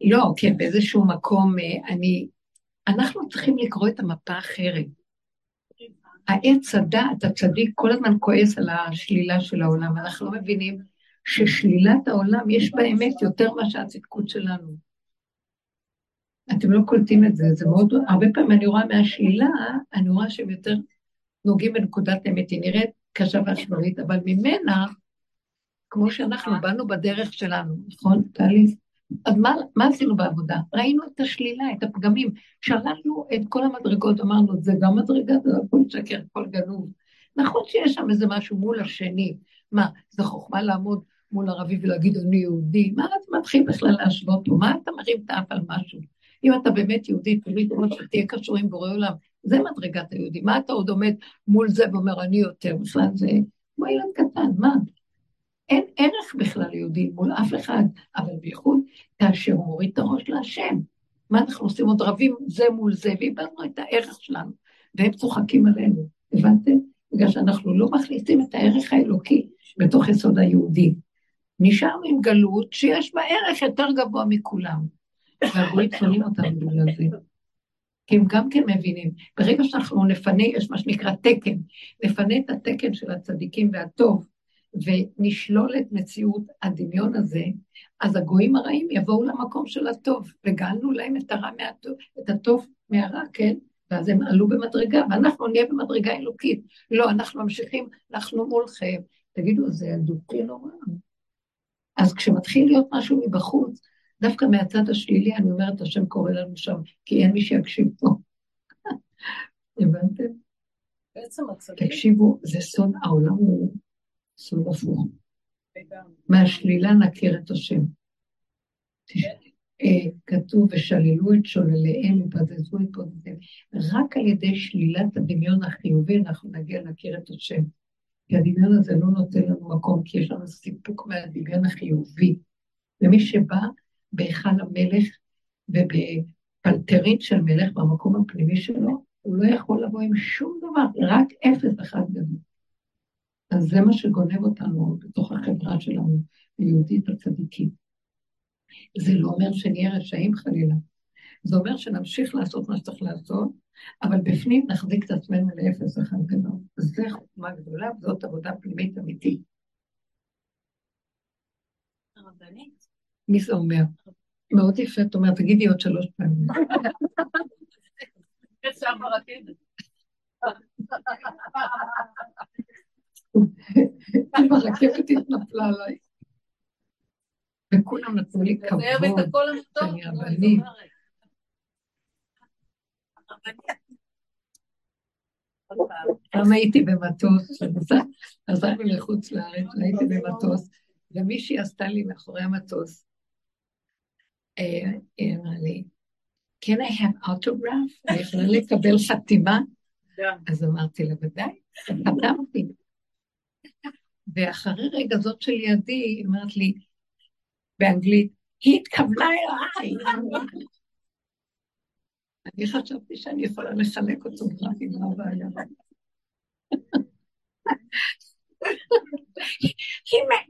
לא, כן, באיזשהו מקום אה, אני... אנחנו צריכים לקרוא את המפה אחרת. העץ הדעת, הצדיק, כל הזמן כועס על השלילה של העולם. אנחנו לא מבינים ששלילת העולם, יש בה אמת יותר מאשר הצדקות שלנו. אתם לא קולטים את זה, זה מאוד... הרבה פעמים אני רואה מהשלילה, אני רואה שהם יותר נוגעים בנקודת אמת. היא נראית קשה ואשברית, אבל ממנה, כמו שאנחנו באנו בדרך שלנו, נכון, טלי? אז מה, מה עשינו בעבודה? ראינו את השלילה, את הפגמים, שללנו את כל המדרגות, אמרנו, זה גם מדרגה, זה הכל שקר, הכל גנוב. נכון שיש שם איזה משהו מול השני. מה, זה חוכמה לעמוד מול ערבי ולהגיד, אני יהודי? מה אתה מתחיל בכלל להשוות לו? מה אתה מרים את האף על משהו? אם אתה באמת יהודי, תמיד אומר שתהיה קשור עם בורא עולם. זה מדרגת היהודי. מה אתה עוד עומד מול זה ואומר, אני יותר? בכלל זה כמו ילד קטן, מה? אין ערך בכלל ליהודי מול אף אחד, אבל בייחוד כאשר הוא מוריד את הראש להשם. מה אנחנו עושים? עוד רבים זה מול זה, ואיבדנו את הערך שלנו, והם צוחקים עלינו, הבנתם? בגלל שאנחנו לא מכניסים את הערך האלוקי בתוך יסוד היהודי. נשארנו עם גלות שיש בה ערך יותר גבוה מכולם. והגויים שונאים אותנו בגלל זה. כי הם גם כן מבינים. ברגע שאנחנו נפנה, יש מה שנקרא תקן, נפנה את התקן של הצדיקים והטוב, ונשלול את מציאות הדמיון הזה, אז הגויים הרעים יבואו למקום של הטוב, וגאלנו להם את הרע מהטוב, את הטוב מהרע, כן? ואז הם עלו במדרגה, ואנחנו נהיה במדרגה אלוקית. לא, אנחנו ממשיכים, אנחנו מולכם. תגידו, זה ילדותי נורא. אז כשמתחיל להיות משהו מבחוץ, דווקא מהצד השלילי אני אומרת, השם קורא לנו שם, כי אין מי שיקשיב פה. הבנתם? בעצם הצדיק... תקשיבו, זה סוד העולם הוא סוד הפוך. מהשלילה נכיר את השם. אה, כתוב, ושללו את שולליהם, ובזזו את בודדיהם. רק על ידי שלילת הדמיון החיובי אנחנו נגיע להכיר את השם. כי הדמיון הזה לא נותן לנו מקום, כי יש לנו סיפוק מהדמיון החיובי. ומי שבא בהיכל המלך ובפלטרין של מלך, במקום הפנימי שלו, הוא לא יכול לבוא עם שום דבר, רק אפס אחד גדול. אז זה מה שגונב אותנו בתוך החברה שלנו, היהודית הצדיקית. זה לא אומר שנהיה רשעים חלילה. זה אומר שנמשיך לעשות מה שצריך לעשות, אבל בפנים נחזיק את עצמנו לאפס אחד גדול. זו חוכמה גדולה, וזאת עבודה פנימית אמיתית. הרבנית. מי זה אומר? מאוד יפה, את אומרת, תגידי עוד שלוש פעמים. ברכבת. הרכבת התנפלה עליי. וכולם נתנו לי כבוד, שאני רבנית. פעם הייתי במטוס, נסענו לחוץ לארץ, הייתי במטוס, ומישהי עשתה לי מאחורי המטוס, אה, היא אמרה לי, can I have autograph? אני יכולה לקבל חתימה? אז אמרתי לה, ודאי, חתמתי. ואחרי רגע זאת של ידי, היא אומרת לי, באנגלית, היא התכוונה אליי. אני חשבתי שאני יכולה לחלק אותו גרפים, מה הבעיה?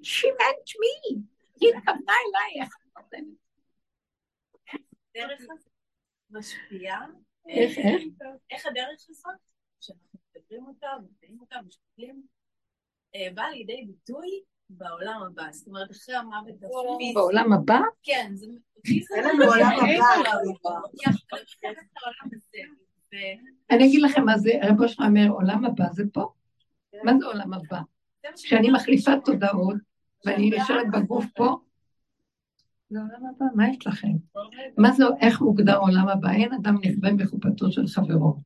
she meant me, היא התכוונה אליי, איך את נותנת? הדרך הזאת משפיעה? איך, איך? איך הדרך הזאת, שאנחנו מדברים אותה, מביאים אותה, משתדלים, אה, באה לידי ביטוי בעולם הבא. זאת אומרת, אחרי המוות הפיזי. בעולם הבא? כן, זה... אין לנו עולם הבא. אני אגיד לכם מה זה, רב אושר אומר, עולם הבא זה פה. מה זה עולם הבא? כשאני מחליפה תודעות, ואני נשארת בגוף פה, זה עולם הבא, מה יש לכם? מה זה, איך מוגדר עולם הבא? אין אדם נכווה מחופתו של חברו.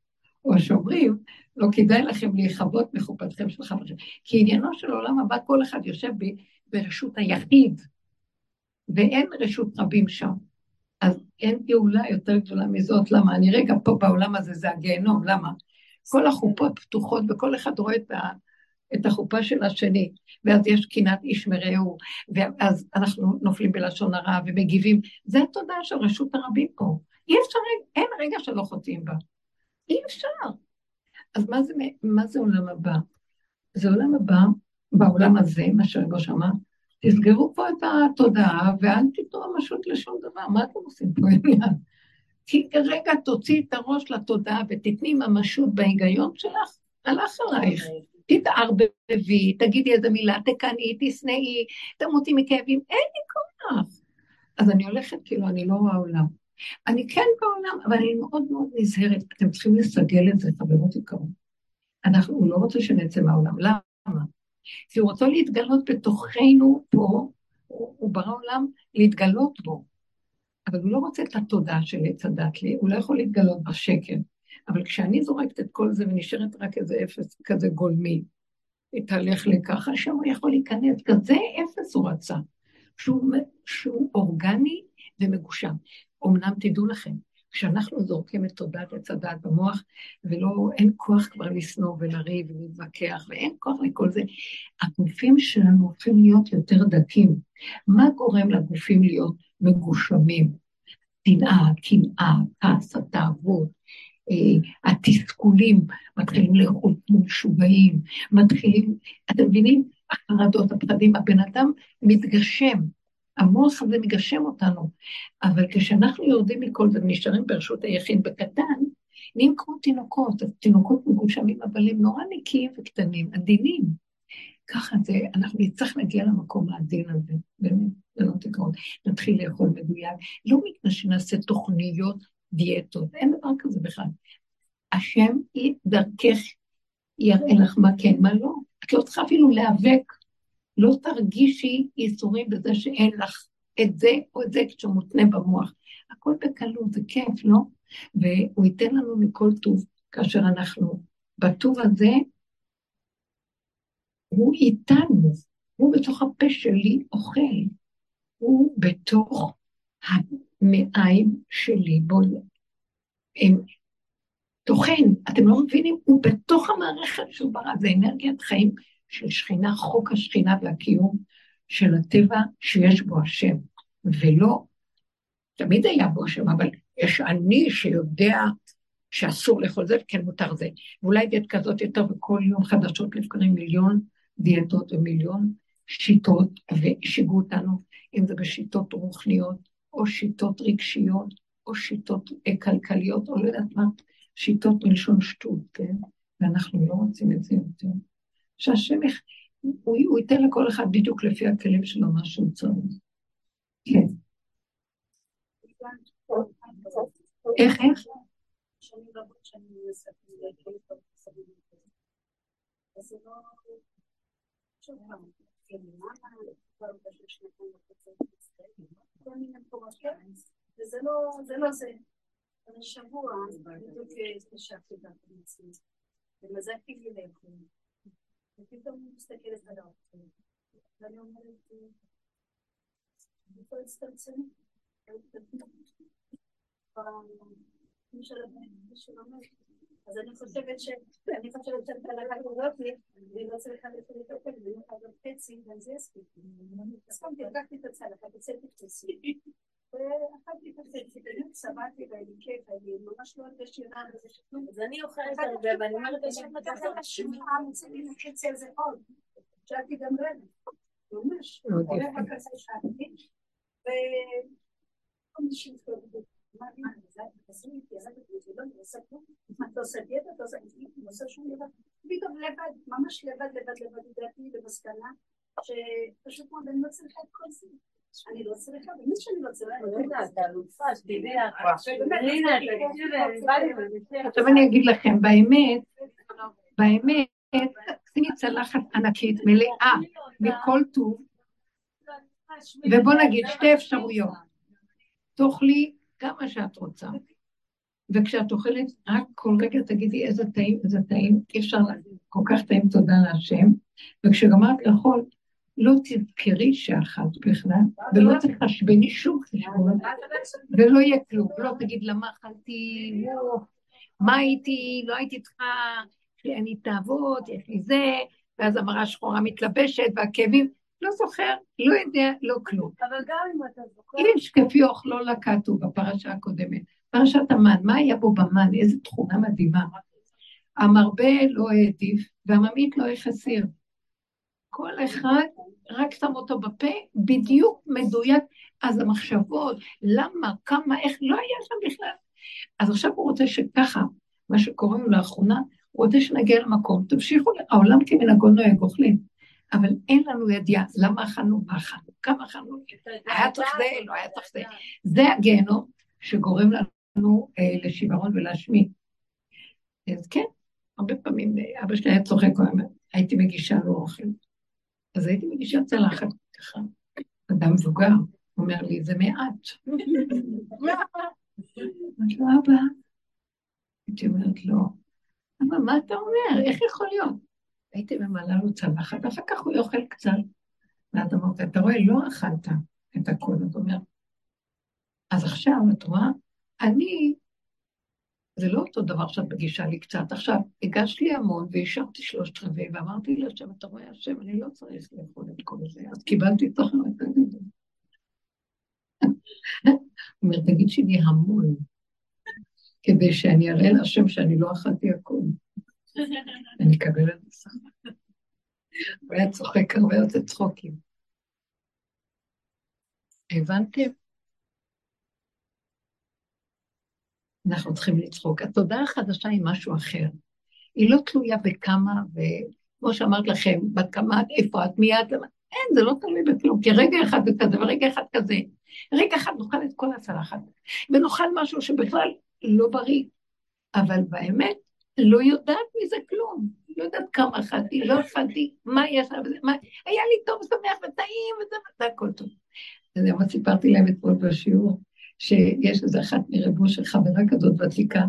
או שאומרים, לא כדאי לכם להיכבות מחופתכם של חברכם. כי עניינו של עולם הבא, כל אחד יושב ברשות היחיד, ואין רשות רבים שם. אז אין גאולה יותר גדולה מזאת. למה? אני רגע פה בעולם הזה, זה הגיהנום, למה? כל החופות פתוחות וכל אחד רואה את, ה, את החופה של השני, ואז יש קנאת איש מרעהו, ואז אנחנו נופלים בלשון הרע ומגיבים. זה התודעה של רשות הרבים פה. אי אפשר, אין רגע שלא חוטאים בה. אי אפשר. אז מה זה, מה זה עולם הבא? זה עולם הבא, בעולם הזה, מה שהרגו שמע, תסגרו פה את התודעה ואל תיתנו ממשות לשום דבר, מה אתם עושים פה עניין? כי כרגע תוציאי את הראש לתודעה ותתני ממשות בהיגיון שלך, הלך עלייך. תתערבבי, תגידי איזה מילה, תקנאי, תשנאי, תמותי מכאבים, אין לי כוח. אז אני הולכת כאילו, אני לא רואה עולם. אני כן בעולם, אבל אני מאוד מאוד נזהרת. אתם צריכים לסגל את זה, חברות יקרות. אנחנו, הוא לא רוצה שנצא מהעולם. למה? כי הוא רוצה להתגלות בתוכנו פה, הוא, הוא ברא עולם להתגלות בו. אבל הוא לא רוצה את התודעה של עץ הדת לי, הוא לא יכול להתגלות בשקר. אבל כשאני זורקת את כל זה ונשארת רק איזה אפס כזה גולמי, תהלך לי ככה, שם הוא יכול להיכנס, כזה אפס הוא רצה, שהוא, שהוא אורגני ומגושם. אמנם תדעו לכם, כשאנחנו זורקים את תודעת עץ הדת במוח, ולא, אין כוח כבר לשנוא ולריב ולהתווכח, ואין כוח לכל זה, הגופים שלנו הופכים להיות יותר דקים. מה גורם לגופים להיות מגושמים? שנאה, קנאה, כעס, התאוות, אה, התסכולים מתחילים לאכול כמו משוגעים, מתחילים, אתם מבינים? החרדות, הפחדים, הבן אדם מתגשם, המוח הזה מגשם אותנו, אבל כשאנחנו יורדים מכל זה ונשארים ברשות היחיד בקטן, נהיים כמו תינוקות, תינוקות מגושמים, אבל הם נורא נקיים וקטנים, עדינים. ככה זה, אנחנו נצטרך להגיע למקום העדין הזה, באמת, זה לא תקרות. נתחיל לאכול מדויק, לא מפני שנעשה תוכניות דיאטות, אין דבר כזה בכלל. השם דרכך יראה לך מה כן, מה לא. את לא צריכה אפילו להיאבק, לא תרגישי ייסורים בזה שאין לך את זה או את זה כשהוא מותנה במוח. הכל בקלות, זה כיף, לא? והוא ייתן לנו מכל טוב כאשר אנחנו בטוב הזה, הוא איתנו, הוא בתוך הפה שלי אוכל, הוא בתוך המעיים שלי, בואו, הם טוחן, אתם לא מבינים? הוא בתוך המערכת שהוא ברא, זה אנרגיית חיים של שכינה, חוק השכינה והקיום של הטבע שיש בו השם, ולא, תמיד היה בו השם, אבל יש אני שיודע שאסור לאכול זה וכן מותר זה. ואולי דיאט כזאת יותר, וכל יום חדשות לבקרים מיליון דיאטות ומיליון שיטות, והשיגו אותנו, אם זה בשיטות רוחניות, או שיטות רגשיות, או שיטות אה, כלכליות, או לא יודעת מה, שיטות מלשון שטות, כן? ואנחנו לא רוצים את זה יותר. שהשם, הוא, הוא ייתן לכל אחד בדיוק לפי הכלים שלו מה שהוא צריך. כן. איך, איך? וזה לא זה. אני שבוע, בדיוק התקשרתי בעצמי, ומזגתי לי לאכול. ופתאום אני מסתכלת על האוכל, ואני אומרת, איפה הצטמצם? אז אני חושבת ש... אני חושבת שאת הלכה כזאת, והיא לא צריכה לאכול את האוכל, והיא יכולה גם חצי, גם זה יספיק. פעם תרגחתי את הצלחת, הוצאתי חצי. ואכלתי את החצי, בדיוק צבעתי והיה לי כיף, אני ממש לא הרגשתי רע בזה שכלום. אז אני אוכלת הרבה, ואני אומרת, יש לך ככה שמחה, מוצא לי לחצי על זה עוד. שאלתי גם רבע, ממש. רבע כזה שאלתי, ו... פתאום לבד, ממש לבד, לבד, לבד, הגעתי למסקנה שפשוט מאוד אני לא צריכה את כל זה. אני לא צריכה, באמת שאני לא צריכה. עכשיו אני אגיד לכם, באמת, באמת, שימי צלחת ענקית מלאה מכל טוב, ובוא נגיד שתי אפשרויות. תאכלי כמה שאת רוצה. וכשאת אוכלת, רק כל רגע תגידי איזה טעים, איזה טעים, אי אפשר כל כך טעים תודה להשם, וכשגמרת לאכול, לא תזכרי שאכלת בכלל, ולא תחשבני שום חשבון, ולא יהיה כלום, לא תגיד למה אכלתי, מה הייתי, לא הייתי צריכה, לי תאוות, יש לי זה, ואז המראה השחורה מתלבשת, והכאבים, לא זוכר, לא יודע, לא כלום. אבל גם אם אתה זוכר... איש כפי אוכלו לקטו בפרשה הקודמת, פרשת המן, מה היה בו במן, איזה תכונה מדהימה. המרבה לא העדיף, והממית לא יחסיר. כל אחד רק שם אותו בפה, בדיוק מדויק. אז המחשבות, למה, כמה, איך, לא היה שם בכלל. אז עכשיו הוא רוצה שככה, מה שקורה לו לאחרונה, הוא רוצה שנגיע למקום. תמשיכו, העולם כמנהגו נוהג, אוכלים. אבל אין לנו ידיעה למה אכלנו, מה אכלנו, כמה אכלנו, היה צריך זה, לא היה צריך זה. זה הגיהנום שגורם לנו אה, לשיוורון ולהשמיד. אז כן, הרבה פעמים אה, אבא שלי היה צוחק, הייתי מגישה לו אוכל. אז הייתי מגישה צלחת ככה. אדם מבוגר אומר לי, זה מעט. אמרתי לו, אבא, הייתי אומרת לו, אבל מה אתה אומר? איך יכול להיות? הייתי ממלאה לו צלחת, ואחר כך הוא יאכל קצת. ואת אמרת, אתה רואה, לא אכלת את הכול, את אומרת. אז עכשיו, את רואה, אני זה לא אותו דבר שאת מגישה לי קצת. עכשיו, הגשת לי המון והשארתי שלושת רבעי, ואמרתי להשם, אתה רואה, השם, אני לא צריך לאכול את כל זה, אז קיבלתי את החלק הזה. אומר, תגיד שלי המון, כדי שאני אראה להשם שאני לא אכלתי הכול. אני אקבל את זה. הוא היה צוחק הרבה יותר צחוקים. הבנתם? אנחנו צריכים לצחוק. התודעה החדשה היא משהו אחר. היא לא תלויה בכמה, וכמו שאמרת לכם, בת כמה, איפה את, מיד, אין, זה לא תלוי בכלום, כי רגע אחד זה כזה ורגע אחד כזה. רגע אחד נאכל את כל הצלחת, ונאכל משהו שבכלל לא בריא, אבל באמת לא יודעת מזה כלום. לא יודעת כמה אכלתי, לא אכלתי, מה יש מה... היה לי טוב, שמח וטעים, וזה, וזה הכל טוב. אז מה סיפרתי להם אתמול בשיעור, שיש איזה אחת מרבו של חברה כזאת ותיקה,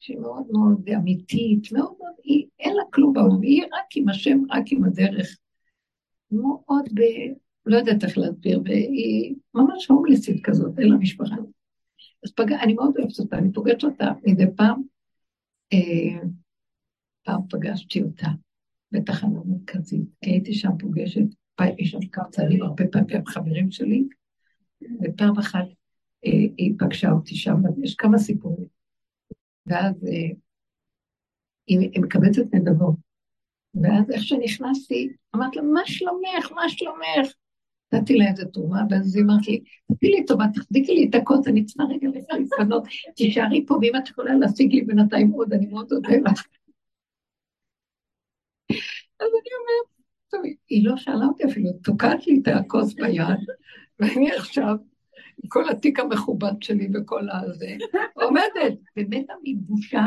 שהיא מאוד מאוד אמיתית, מאוד מאוד, היא, אין לה כלום בעולם, היא רק עם השם, רק עם הדרך. מאוד ב... לא יודעת איך להסביר, והיא ממש הומלסית כזאת, אין לה משפחה. אז פגע, אני מאוד אוהבת אותה, אני פוגשת אותה מדי פעם. אה, פעם פגשתי אותה בתחנה מרכזית, כי הייתי שם פוגשת, יש שם כמה צעדים הרבה פעמים חברים שלי, ופעם אחת היא פגשה אותי שם, יש כמה סיפורים. ואז אה, היא מקבצת נדבות. ואז איך שנכנסתי, אמרתי לה, מה שלומך? מה שלומך? נתתי לה איזה תרומה, ואז היא אמרת לי, תתני לי טובה, תחזיקי לי את הכוס, אני צריכה רגע להתפנות, תישארי פה, ואם את יכולה להשיג לי בינתיים עוד, אני מאוד אודה לך. אז אני אומרת, טוב, היא לא שאלה אותי אפילו, תוקעת לי את הכוס ביד, ואני עכשיו כל התיק המכובד שלי וכל הזה, עומדת, ומתה מבושה,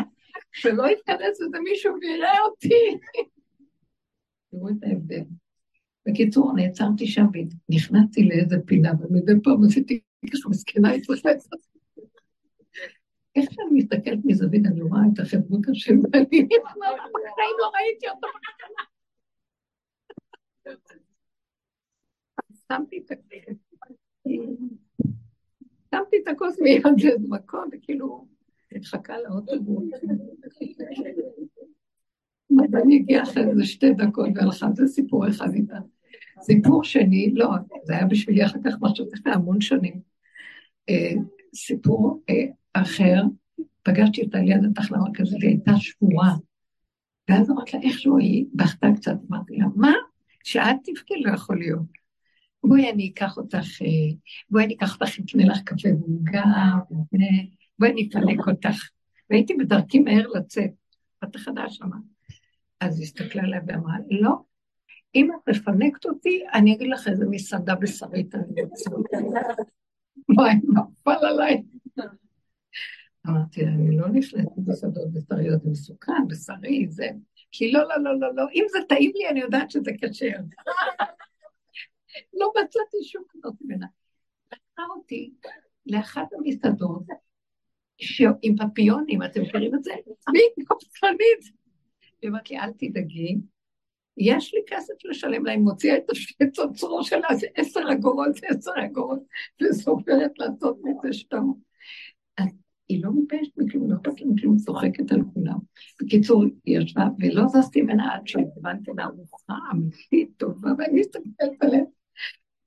שלא יתכנס איזה מישהו ויראה אותי. תראו את ההבדל. בקיצור, נעצרתי שם ונכנסתי לאיזה פינה, ומדי פעם עשיתי ככה מסכנה אצלך. איך שאני מסתכלת מזווית, אני רואה את החברות השם, ואני בחיים לא ראיתי אותו. שמתי את הכסף. שמתי את הכוס מיד לאיזה מקום, וכאילו, התחכה לאוטובוס. אני הגיעה אחרי איזה שתי דקות והלכה, זה סיפור אחד איתה. סיפור שני, לא, זה היה בשבילי אחר כך משהו לפני המון שנים. אה, סיפור אה, אחר, פגשתי אותה ליד התחלמה כזה, והיא הייתה שבורה. ואז אמרתי לה, איכשהו היא בכתה קצת, אמרתי לה, מה? שאת תבכי לא יכול להיות. בואי אני אקח אותך, אה, בואי אני אקח אותך, אקנה לך קפה ועוגה, בואי אני אפנק אותך. והייתי בדרכי מהר לצאת, בתחנה שמה. אז היא הסתכלה עליה ואמרה, לא, אם את מפנקת אותי, אני אגיד לך איזה מסעדה בשרית אני רוצה. וואי, נפל עליי. אמרתי אני לא נכנסת במסעדות בשריות, זה מסוכן, בשרי, זה... כי לא, לא, לא, לא, לא, אם זה טעים לי, אני יודעת שזה כשר. לא מצאתי שום כזאת ממנה. לקחה אותי לאחת המסעדות עם פפיונים, אתם מכירים את זה? והיא קופצנית. היא אמרת לי, אל תדאגי, יש לי כסף לשלם לה, היא מוציאה את הצוצרו שלה, זה עשר אגורות, זה עשר אגורות, וסופרת לעשות מזה שטר. אז היא לא מתביישת מכלום, לא אכפת מכלום, צוחקת על כולם. בקיצור, היא ישבה, ולא זזתי ממנה עד שהבנתי לה ארוחה אמיתית טובה, ואני מסתכלת עליה.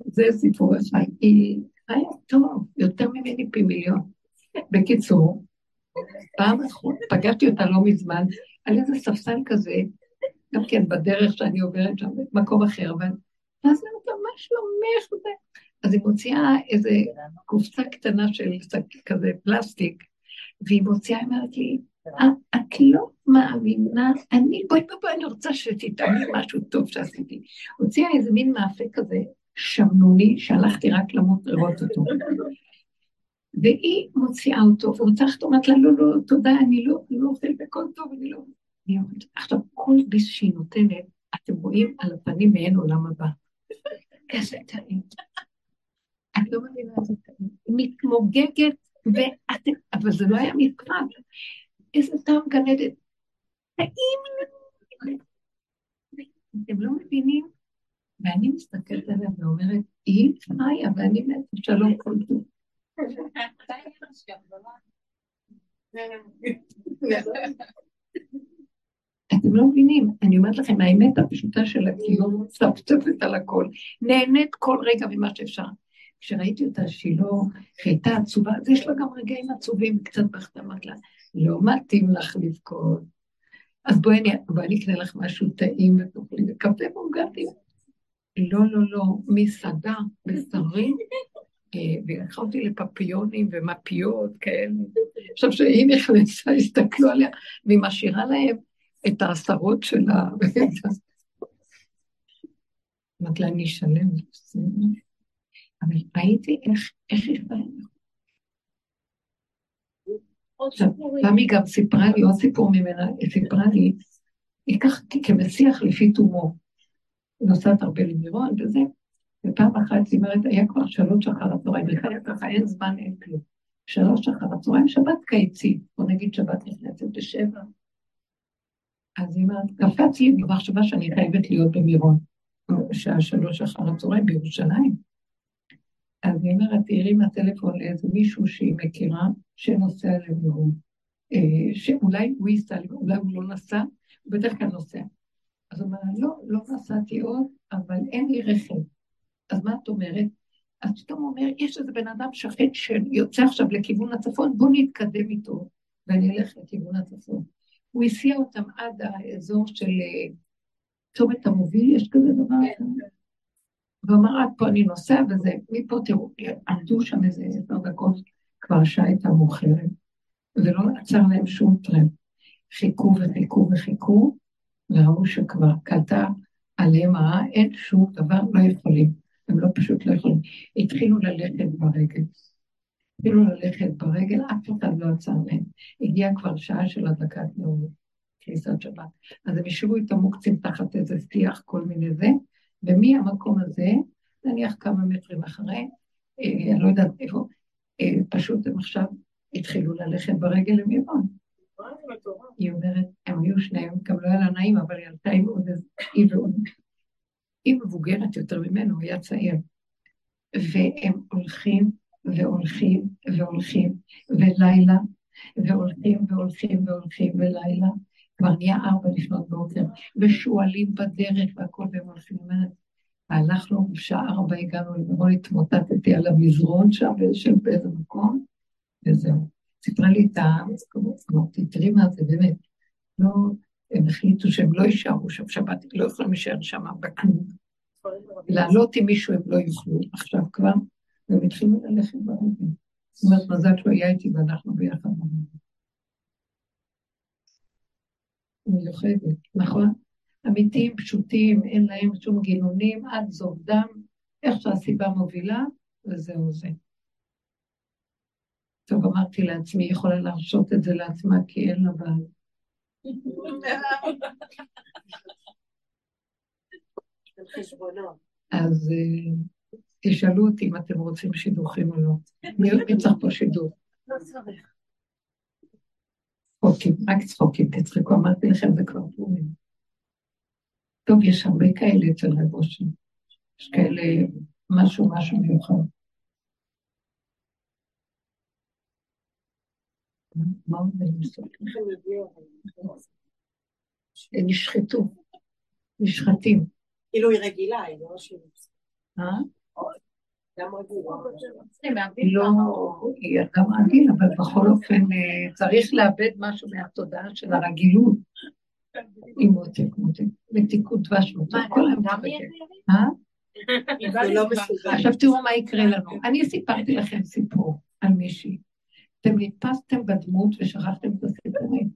זה סיפור אחד. היא חיה טוב, יותר ממני פי מיליון. בקיצור, פעם אחרונה, פגשתי אותה לא מזמן, על איזה ספסל כזה, גם כן בדרך שאני עוברת שם, במקום אחר. ואז היא אומרת מה שלומך? אז היא מוציאה איזה קופסה קטנה של כזה פלסטיק, והיא מוציאה, היא אומרת לי, אה, את לא מאמינה, אני, בואי בואי, אני רוצה שתטעמי משהו טוב שעשיתי. הוציאה איזה מין מאפה כזה, שמנוני, שהלכתי רק למות לראות אותו. והיא מוציאה אותו, ורוצה לחתום, אמרת לה, לא, לא, תודה, אני לא, לא אוכלת הכל טוב, אני לא... עכשיו, כל ביס שהיא נותנת, אתם רואים על הפנים מעין עולם הבא. כזה טעים. את לא מבינה איזה טעים. מתמוגגת, ואת... אבל זה לא היה מבחן. איזה טעם עדן. טעים. אתם לא מבינים? ואני מסתכלת עליה ואומרת, היא חיה ואני מתה, שלום כל טוב. אתם לא מבינים, אני אומרת לכם, האמת הפשוטה של הקיום מצפצפת על הכל, נהנית כל רגע ממה שאפשר. כשראיתי אותה שהיא לא, הייתה עצובה, אז יש לה גם רגעים עצובים, קצת בכתה, אמרת לה, לא מתאים לך לבכות. אז בואי אני אקנה לך משהו טעים ותאכלי, וקפה מורגטים. לא, לא, לא, מסעדה, בשרים, אה, והיא לקחה אותי לפפיונים ומפיות כאלה. עכשיו שהיא נכנסה, הסתכלו עליה, והיא משאירה להם את העשרות שלה. אמרתי לה, אני אשלם, אבל ראיתי איך יש להם. עכשיו, פעמי גם סיפרה לי, עוד סיפור ממנה, היא סיפרה לי, היא ככה כמסיח לפי תומו. נוסעת הרבה למירון וזה, ופעם אחת היא אומרת, היה כבר שלוש אחר הצהריים, בכלל ככה אין זמן, אין כלום. שלוש אחר הצהריים, שבת קיצית, בוא נגיד שבת נכנסת בשבע. אז היא אומרת, קפץ לי במחשבה שאני חייבת להיות במירון, שעה שלוש אחר הצהריים בירושלים. אז היא אומרת, הרימה טלפון לאיזה מישהו שהיא מכירה, שנוסע למירון. אה, שאולי הוא ייסע, אולי הוא לא נסע, הוא בדרך כלל נוסע. אז הוא אומר, לא, לא נסעתי עוד, אבל אין לי רכב. אז מה את אומרת? אז פתאום הוא אומר, יש איזה בן אדם שכן שיוצא עכשיו לכיוון הצפון, בואו נתקדם איתו, ואני אלך לכיוון הצפון. הוא הסיע אותם עד האזור של אה, צומת המוביל, יש כזה דבר? כן. והוא אמר, עד פה אני נוסע, וזה, מפה תראו, עמדו שם איזה עשר דקות, כבר השעה הייתה מאוחרת, ולא עצר להם שום טרמפ. חיכו וחיכו וחיכו, וראו שכבר קלטה עליהם הרעה, אין שום דבר, לא יכולים. הם לא פשוט לא יכולים. התחילו ללכת ברגל. התחילו ללכת ברגל, אף אחד לא עצר להם. הגיעה כבר שעה של הדקת נאום, כניסת שבת. אז הם השאירו את המוקצים תחת איזה שיח, כל מיני זה, ומהמקום הזה, נניח כמה מטרים אחרי, אה, אני לא יודעת איפה, אה, פשוט הם עכשיו התחילו ללכת ברגל למירון. היא אומרת, הם היו שניהם, גם לא היה לה נעים, אבל היא עלתה עם עוד איזה, ועוד, היא מבוגרת יותר ממנו, היה צעיר. והם הולכים והולכים והולכים, ולילה, והולכים והולכים והולכים, ולילה, כבר נהיה ארבע לפנות בוקר, ושועלים בדרך והכל, והם הולכים, אומרת, והלכנו, בשעה ארבע הגענו למירון, התמוטטתי על המזרון שם, באיזה מקום, וזהו. סיפרה לי את המסקנות, אמרתי, תראי מה זה באמת. לא, הם החליטו שהם לא יישארו שם שבת, לא יכולים להישאר שם בכלום. לעלות עם מישהו הם לא יוכלו עכשיו כבר, והם התחילו ללכת ברגל. זאת אומרת, מזל שהוא היה איתי ואנחנו ביחד. מיוחדת, נכון? אמיתיים, פשוטים, אין להם שום גינונים, עד זוב דם, איך שהסיבה מובילה, וזהו זה. טוב, אמרתי לעצמי, היא יכולה להרשות את זה לעצמה כי אין לה בעל. אז אה, תשאלו אותי אם אתם רוצים שידוכים או לא. מי צריך פה שידור? לא צריך. צחוקים, רק צחוקים, תצחקו, אמרתי לכם, זה כבר פורים. טוב, יש הרבה כאלה אצל רב. יש כאלה, משהו, משהו מיוחד. מה עוד אני הם נשחטו, נשחטים. כאילו היא רגילה, היא לא שהיא... אה? לא, היא אדם רגיל, אבל בכל אופן אה, צריך לאבד משהו מהתודעה של הרגילות. עם מותק, מותק, מתיקות דבש מותק, מה, כל היום גם? זה לא. עכשיו תראו מה יקרה לנו. אני סיפרתי לכם סיפור על מישהי. אתם נתפסתם בדמות ושכחתם את הסיפורים.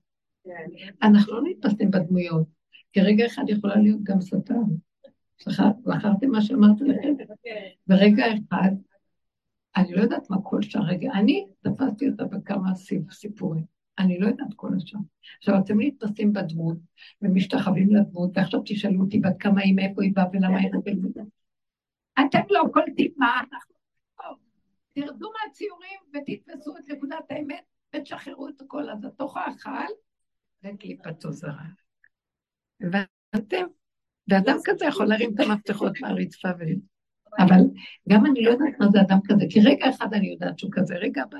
אנחנו לא נתפסתם בדמויות, כי רגע אחד יכולה להיות גם שטן. זכר- זכרתם מה שאמרתי לכם? ברגע אחד, אני לא יודעת מה כל שאר רגע, אני תפסתי אותה בכמה סיפ- סיפורים. אני לא יודעת כל השאר. עכשיו, אתם נתפסים בדמות ומשתחווים לדמות, ועכשיו תשאלו אותי בת כמה היא, מאיפה היא באה ולמה היא נותנת. אתם לא קולטים מה אנחנו... תרדו מהציורים ותתפסו את נקודת האמת ותשחררו את הכל. אז התוך האכל וקליפתו זרה. הבנתם? ואדם כזה יכול להרים את המפתחות מהרצפה ול... אבל גם אני לא יודעת מה זה אדם כזה, כי רגע אחד אני יודעת שהוא כזה, רגע הבא,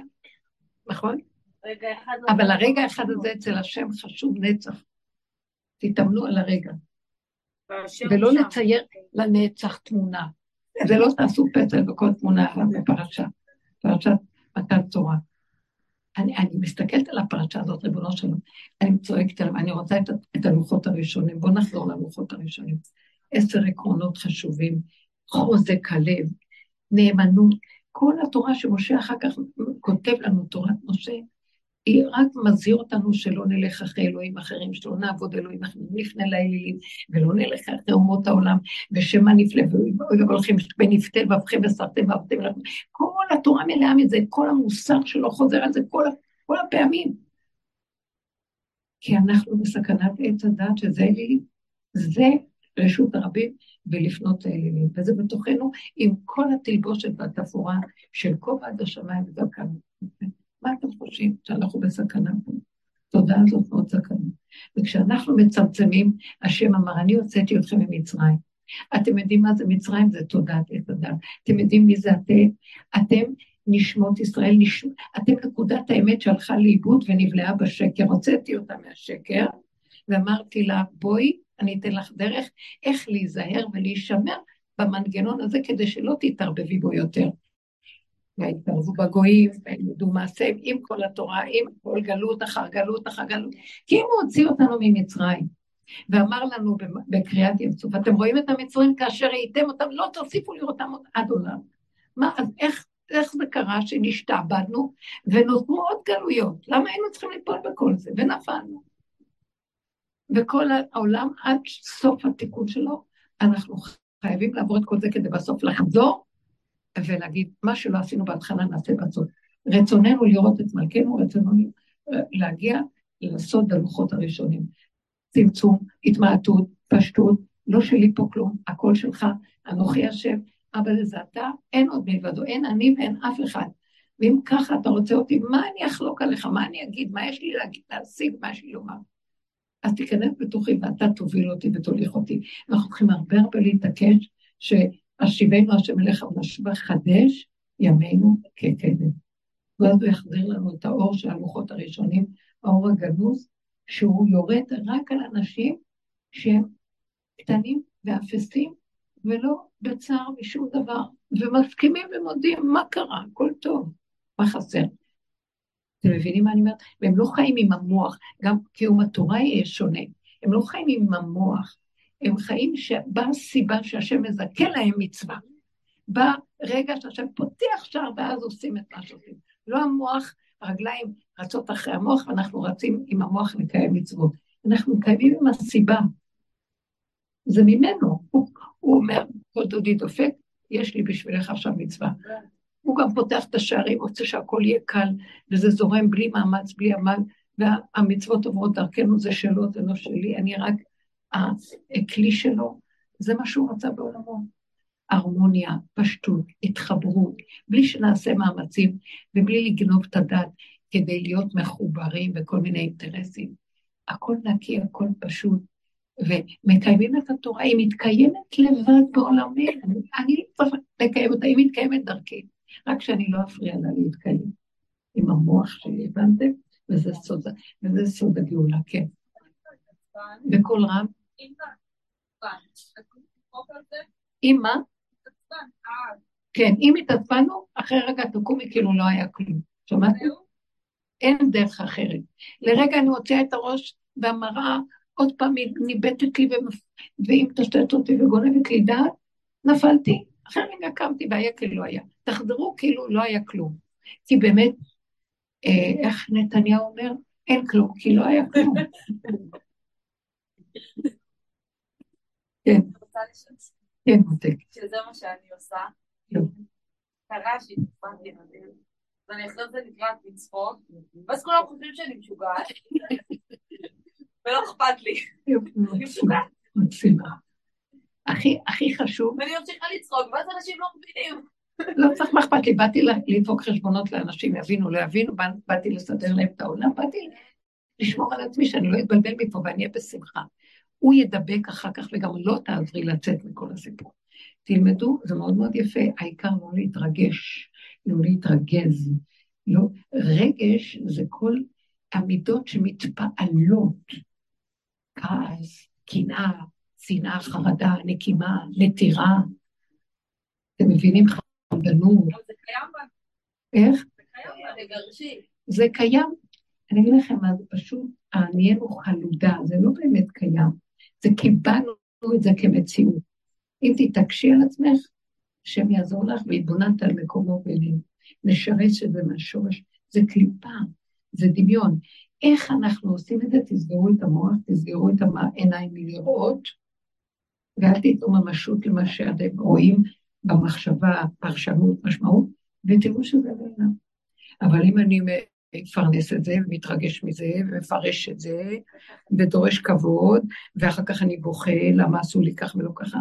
נכון? רגע אחד... אבל הרגע האחד הזה אצל השם חשוב נצח. תתאמנו על הרגע, ולא. לצייר לנצח תמונה. זה לא תעשו פסל בכל תמונה אחת בפרשה, פרשת מתן תורה. אני, אני מסתכלת על הפרשה הזאת, ריבונו שלום, אני צועקת עליו, אני רוצה את, את הלוחות הראשונים, בואו נחזור ללוחות הראשונים. עשר עקרונות חשובים, חוזק הלב, נאמנות, כל התורה שמשה אחר כך כותב לנו, תורת משה, היא רק מזהיר אותנו שלא נלך אחרי אלוהים אחרים, שלא נעבוד אלוהים אחרים, נפנה לאלילים, ולא נלך אחרי אומות העולם, ושמה נפלא, והולכים ונפתה והפכם וסרתם לכם. כל התורה מלאה מזה, כל המוסר שלו חוזר על זה כל, כל הפעמים. כי אנחנו בסכנת עץ הדת, שזה אלילים, זה רשות הרבים ולפנות לאלילים. וזה בתוכנו עם כל התלבושת והתפאורה של כובע עד השמיים ודרכם. מה אתם חושבים? שאנחנו בסכנה פה. תודה הזאת מאוד סכנה. וכשאנחנו מצמצמים, השם אמר, אני הוצאתי אתכם ממצרים. אתם יודעים מה זה מצרים? זה תודעת עץ הדת. אתם יודעים מי זה אתם? אתם נשמות ישראל, נש... אתם נקודת האמת שהלכה לאיבוד ונבלעה בשקר. הוצאתי אותה מהשקר, ואמרתי לה, בואי, אני אתן לך דרך איך להיזהר ולהישמר במנגנון הזה, כדי שלא תתערבבי בו יותר. והתערבו בגויים, וילמדו מעשיהם עם כל התורה, עם כל גלות אחר גלות אחר גלות. כי אם הוא הוציא אותנו ממצרים, ואמר לנו בקריאת ים סוף, אתם רואים את המצרים כאשר ראיתם אותם, לא תוסיפו לראותם עוד עד עולם. מה, אז איך, איך זה קרה שנשתעבדנו ונותרו עוד גלויות? למה היינו צריכים ליפול בכל זה? ונפלנו. וכל העולם עד סוף התיקון שלו, אנחנו חייבים לעבור את כל זה כדי בסוף לחזור ולהגיד, מה שלא עשינו בהתחלה נעשה בסוף. רצוננו לראות את מלכנו, רצוננו להגיע לסוד הלוחות הראשונים. צמצום, התמעטות, פשטות, לא שלי פה כלום, הכל שלך, אנוכי השם, אבל זה אתה, אין עוד מלבדו, אין אני ואין אף אחד. ואם ככה אתה רוצה אותי, מה אני אחלוק עליך, מה אני אגיד, מה יש לי להגיד, להשיג, מה יש לי לומר? אז תיכנס בתוכי ואתה תוביל אותי ותוליך אותי. אנחנו צריכים הרבה הרבה להתעקש שהשיבנו השם אליך ונשבה חדש ימינו כקדם. ואז הוא יחזיר לנו את האור של הלוחות הראשונים, האור הגנוז, שהוא יורד רק על אנשים שהם קטנים ואפסים ולא בצער משום דבר, ומסכימים ומודים מה קרה, הכל טוב, מה חסר. אתם מבינים מה אני אומרת? והם לא חיים עם המוח, גם קיום התורה יהיה שונה. הם לא חיים עם המוח, הם חיים שבאה סיבה שהשם מזכה להם מצווה. בא רגע שהשם פותח שער ואז עושים את מה שעושים. לא המוח, הרגליים רצות אחרי המוח ואנחנו רצים עם המוח לקיים מצוות. אנחנו מקיימים עם הסיבה. זה ממנו. הוא, הוא אומר, כל דודי דופק, יש לי בשבילך עכשיו מצווה. הוא גם פותח את השערים, רוצה שהכל יהיה קל, וזה זורם בלי מאמץ, בלי עמל, והמצוות עוברות דרכנו, זה שלו, זה לא שלי, אני רק הכלי שלו, זה מה שהוא רצה בעולמו. הרמוניה, פשטות, התחברות, בלי שנעשה מאמצים ובלי לגנוב את הדת כדי להיות מחוברים בכל מיני אינטרסים. הכל נקי, הכל פשוט, ומקיימים את התורה, היא מתקיימת לבד בעולמי, אני לא צריך לקיים אותה, היא מתקיימת דרכי, רק שאני לא אפריע לה להתקיים עם המוח שלי, הבנתם? וזה סוד, וזה סוד הגאולה, כן. בקול רם. עם מה? כן, אם התעצבנו, אחרי רגע תקומי כאילו לא היה כלום. שמעתם? אין דרך אחרת. לרגע אני מוציאה את הראש והמראה, עוד פעם ניבטת לי והיא מטשטשת אותי וגונבת לי דעת, נפלתי. אחרי רגע קמתי והיה כאילו לא היה. תחזרו כאילו לא היה כלום. כי באמת, אה, איך נתניהו אומר? אין כלום, כי לא היה כלום. כן. כן, מותק. שזה מה שאני עושה. כן. קרה שהתפרתי ילדים, ואני אחרי זה לקראת לצחוק, ואז כולם חושבים שאני משוגעת, ולא אכפת לי. אני משוגעת. הכי, הכי חשוב, ואני ממשיכה לצחוק, ואז אנשים לא מבינים. לא צריך מה אכפת לי, באתי לדפוק חשבונות לאנשים, יבינו, לא יבינו, בא- באתי לסדר להם את העולם, באתי לשמור על עצמי שאני לא אתבלבל מפה ואני אהיה בשמחה. הוא ידבק אחר כך וגם לא תעזרי לצאת מכל הסיפור. תלמדו, זה מאוד מאוד יפה, העיקר לא להתרגש, לא להתרגז. לא, רגש זה כל המידות שמתפעלות, כעס, קנאה, שנאה, חרדה, נקימה, נטירה. אתם מבינים? חמדנות. זה קיים בה, איך? זה קיים בה, תגרשי. זה קיים. אני אגיד לכם מה, זה פשוט, נהיינו חלודה, זה לא באמת קיים. זה קיבלנו את זה כמציאות. אם תתעקשי על עצמך, השם יעזור לך והתבוננת על מקומו בינינו. נשרש את זה מהשורש. זה קליפה, זה דמיון. איך אנחנו עושים את זה? תסגרו את המוח, תסגרו את העיניים מלראות, ואל תיתנו ממשות למה שאתם רואים במחשבה, פרשנות, משמעות, ותראו שזה לא. אבל אם אני מפרנס את זה, ומתרגש מזה, ומפרש את זה, ודורש כבוד, ואחר כך אני בוכה, למה עשו לי כך ולא ככה,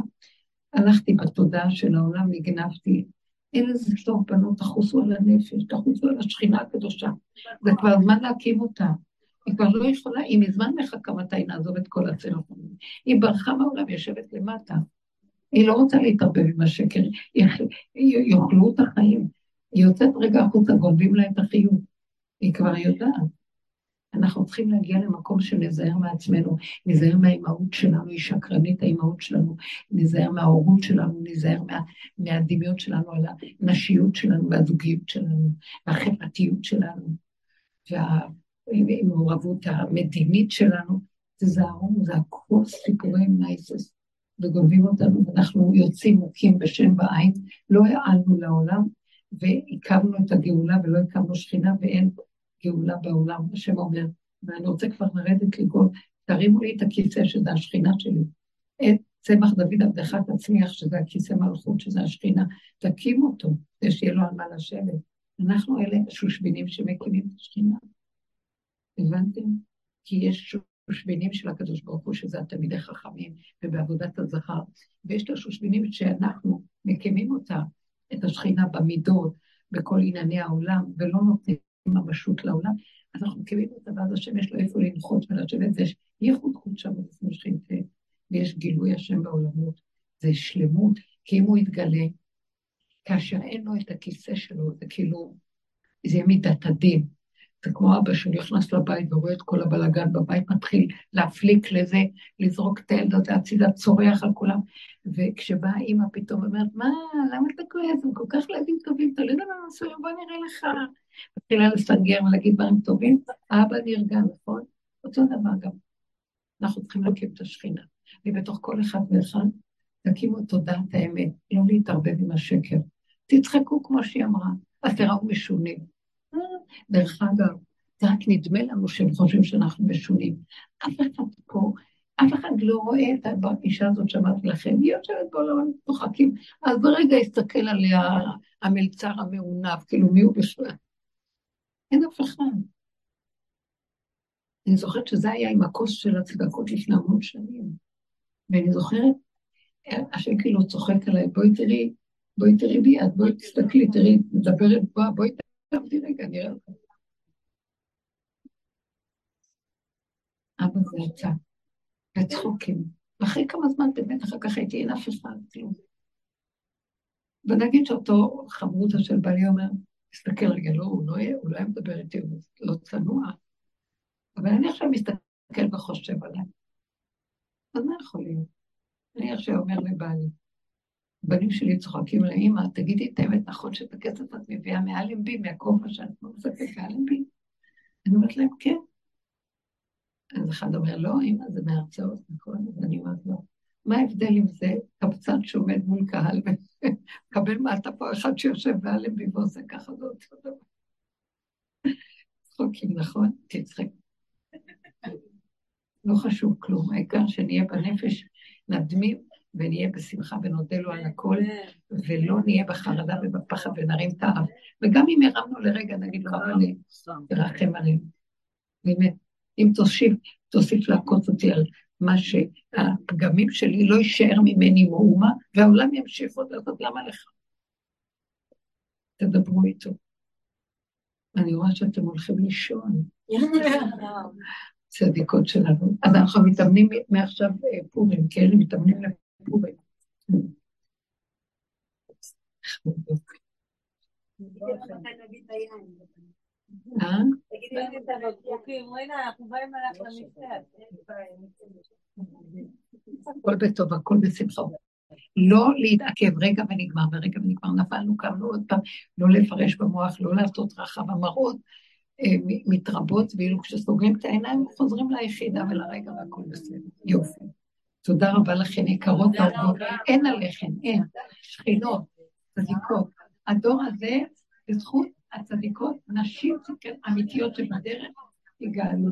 הלכתי בתודעה של העולם, נגנבתי. אין לזה סוף, בנות, תחוסו על הנפש, תחוסו על השכינה הקדושה. זה כבר זמן להקים אותה. היא כבר לא יכולה, היא מזמן מחכה מתי נעזוב את כל הצלפונים. היא ברחה מהעולם, יושבת למטה. היא לא רוצה להתערבב עם השקר, יאכלו את החיים. היא יוצאת רגע החוצה, גונבים לה את החיוב. היא כבר יודעת. אנחנו צריכים להגיע למקום שנזהר מעצמנו, נזהר מהאימהות שלנו, היא שקרנית האימהות שלנו, נזהר מההורות שלנו, נזהר מה, מהדמיון שלנו על הנשיות שלנו והזוגיות שלנו, והחברתיות שלנו, והמעורבות המדינית שלנו, תזהרו, זה הכל סיפורי נייסס, וגונבים אותנו, ואנחנו יוצאים מוכים בשם בעין, לא העלנו לעולם, והקמנו את הגאולה ולא הקמנו שכינה, ואין גאולה בעולם, השם אומר, ואני רוצה כבר לרדת לגול, תרימו לי את הכיסא שזה השכינה שלי. את צמח דוד עבדך תצמיח, שזה הכיסא מלכות, שזה השכינה, תקימו אותו, כדי שיהיה לו על מה לשבת. אנחנו אלה השושבינים שמקימים את השכינה. הבנתם? כי יש שושבינים של הקדוש ברוך הוא, שזה התלמידי חכמים, ובעבודת הזכר, ויש את השושבינים שאנחנו מקימים אותה, את השכינה במידות, בכל ענייני העולם, ולא נותנים ממשות לעולם, אז אנחנו מקימים אותה, ואז השם יש לו איפה לנחות ולשבת, ויש ייחוד חוט שם לפני שכינתה, ויש גילוי השם בעולמות, זה שלמות, כי אם הוא יתגלה, כאשר אין לו את הכיסא שלו, זה כאילו, זה יהיה מידת הדין. זה כמו אבא שנכנס לבית ורואה את כל הבלאגן בבית, מתחיל להפליק לזה, לזרוק את הילד הזה הצידה, צורח על כולם. וכשבאה אימא פתאום אומרת, מה, למה אתה כועס? הם כל כך ילדים טובים, תוליד לנו מסוים, בוא נראה לך. מתחילה לסנגר ולהגיד דברים טובים, האבא נרגע, נכון? אותו דבר גם. אנחנו צריכים להקים את השכינה. ובתוך כל אחד ואחד, תקימו תודעת האמת, לא להתערבב עם השקר. תצחקו כמו שהיא אמרה, אז תראו משונים. דרך אגב, זה רק נדמה לנו שהם חושבים שאנחנו משונים. אף אחד פה, אף אחד לא רואה את האישה הזאת שאמרתי לכם, היא יושבת בעולם, צוחקים, אז ברגע יסתכל עליה המלצר המעונב, כאילו מי הוא בכלל? אין אף אחד. אני זוכרת שזה היה עם הכוס של הצדקות לפני המון שנים. ואני זוכרת, השם כאילו צוחק עליי, בואי תראי, בואי תראי ביד, בואי תסתכלי, תראי, מדברת בוא, בואי תעבדי רגע, נראה לך. אבא זה יצא, וצחוקים. ואחרי כמה זמן באמת אחר כך הייתי אין אף אחד, כלום. ונגיד שאותו חברותא של בעלי אומר, תסתכל רגע, לא, הוא לא, הוא לא היה מדבר איתי, הוא לא צנוע. אבל אני עכשיו מסתכל וחושב עליי. אז מה יכול להיות? אני עכשיו אומר לבעלי, בנים שלי צוחקים לאמא, תגידי את האמת, נכון שאת הכסף את מביאה מאלנבי, מהכובע שאת לא מספק מאלנבי? אני אומרת להם, כן. אז אחד אומר, לא, אמא, זה מהרצאות, נכון? אז אני אומרת לו, מה ההבדל אם זה קבצן שעומד מול קהל ומקבל מעטפה אחד שיושב באלנבי ועושה ככה, זה אותו דבר. צחוקים, נכון? תצחק. לא חשוב כלום, העיקר שנהיה בנפש, נדמים ונהיה בשמחה ונודה לו על הכל, ולא נהיה בחרדה ובפחד ונרים את האף. וגם אם הרמנו לרגע, נגיד לו, אבל תרחם עלינו. באמת, אם תוסיף, תוסיף לעקוץ אותי על מה שהפגמים שלי לא יישאר ממני מאומה, והעולם ימשיך עוד לעשות, למה לך? תדברו איתו. אני רואה שאתם הולכים לישון. צדיקות שלנו. אז אנחנו מתאמנים מעכשיו אה, פורים, כן? מתאמנים לפורים. אה? הכל בטוב, הכל בשמחה. לא להתעכב רגע ונגמר, ורגע ונגמר, נפלנו, קמנו עוד פעם, לא לפרש במוח, לא לעשות רחב המראות, אה, מתרבות, ואילו כשסוגרים את העיניים, חוזרים ליחידה ולרגע והכל בסדר. יופי. תודה רבה לכן, יקרות אהובות. אין עליכן, אין. שכינות, צדיקות. הדור הזה, בזכות הצדיקות, נשים אמיתיות שבדרך, יגאלו.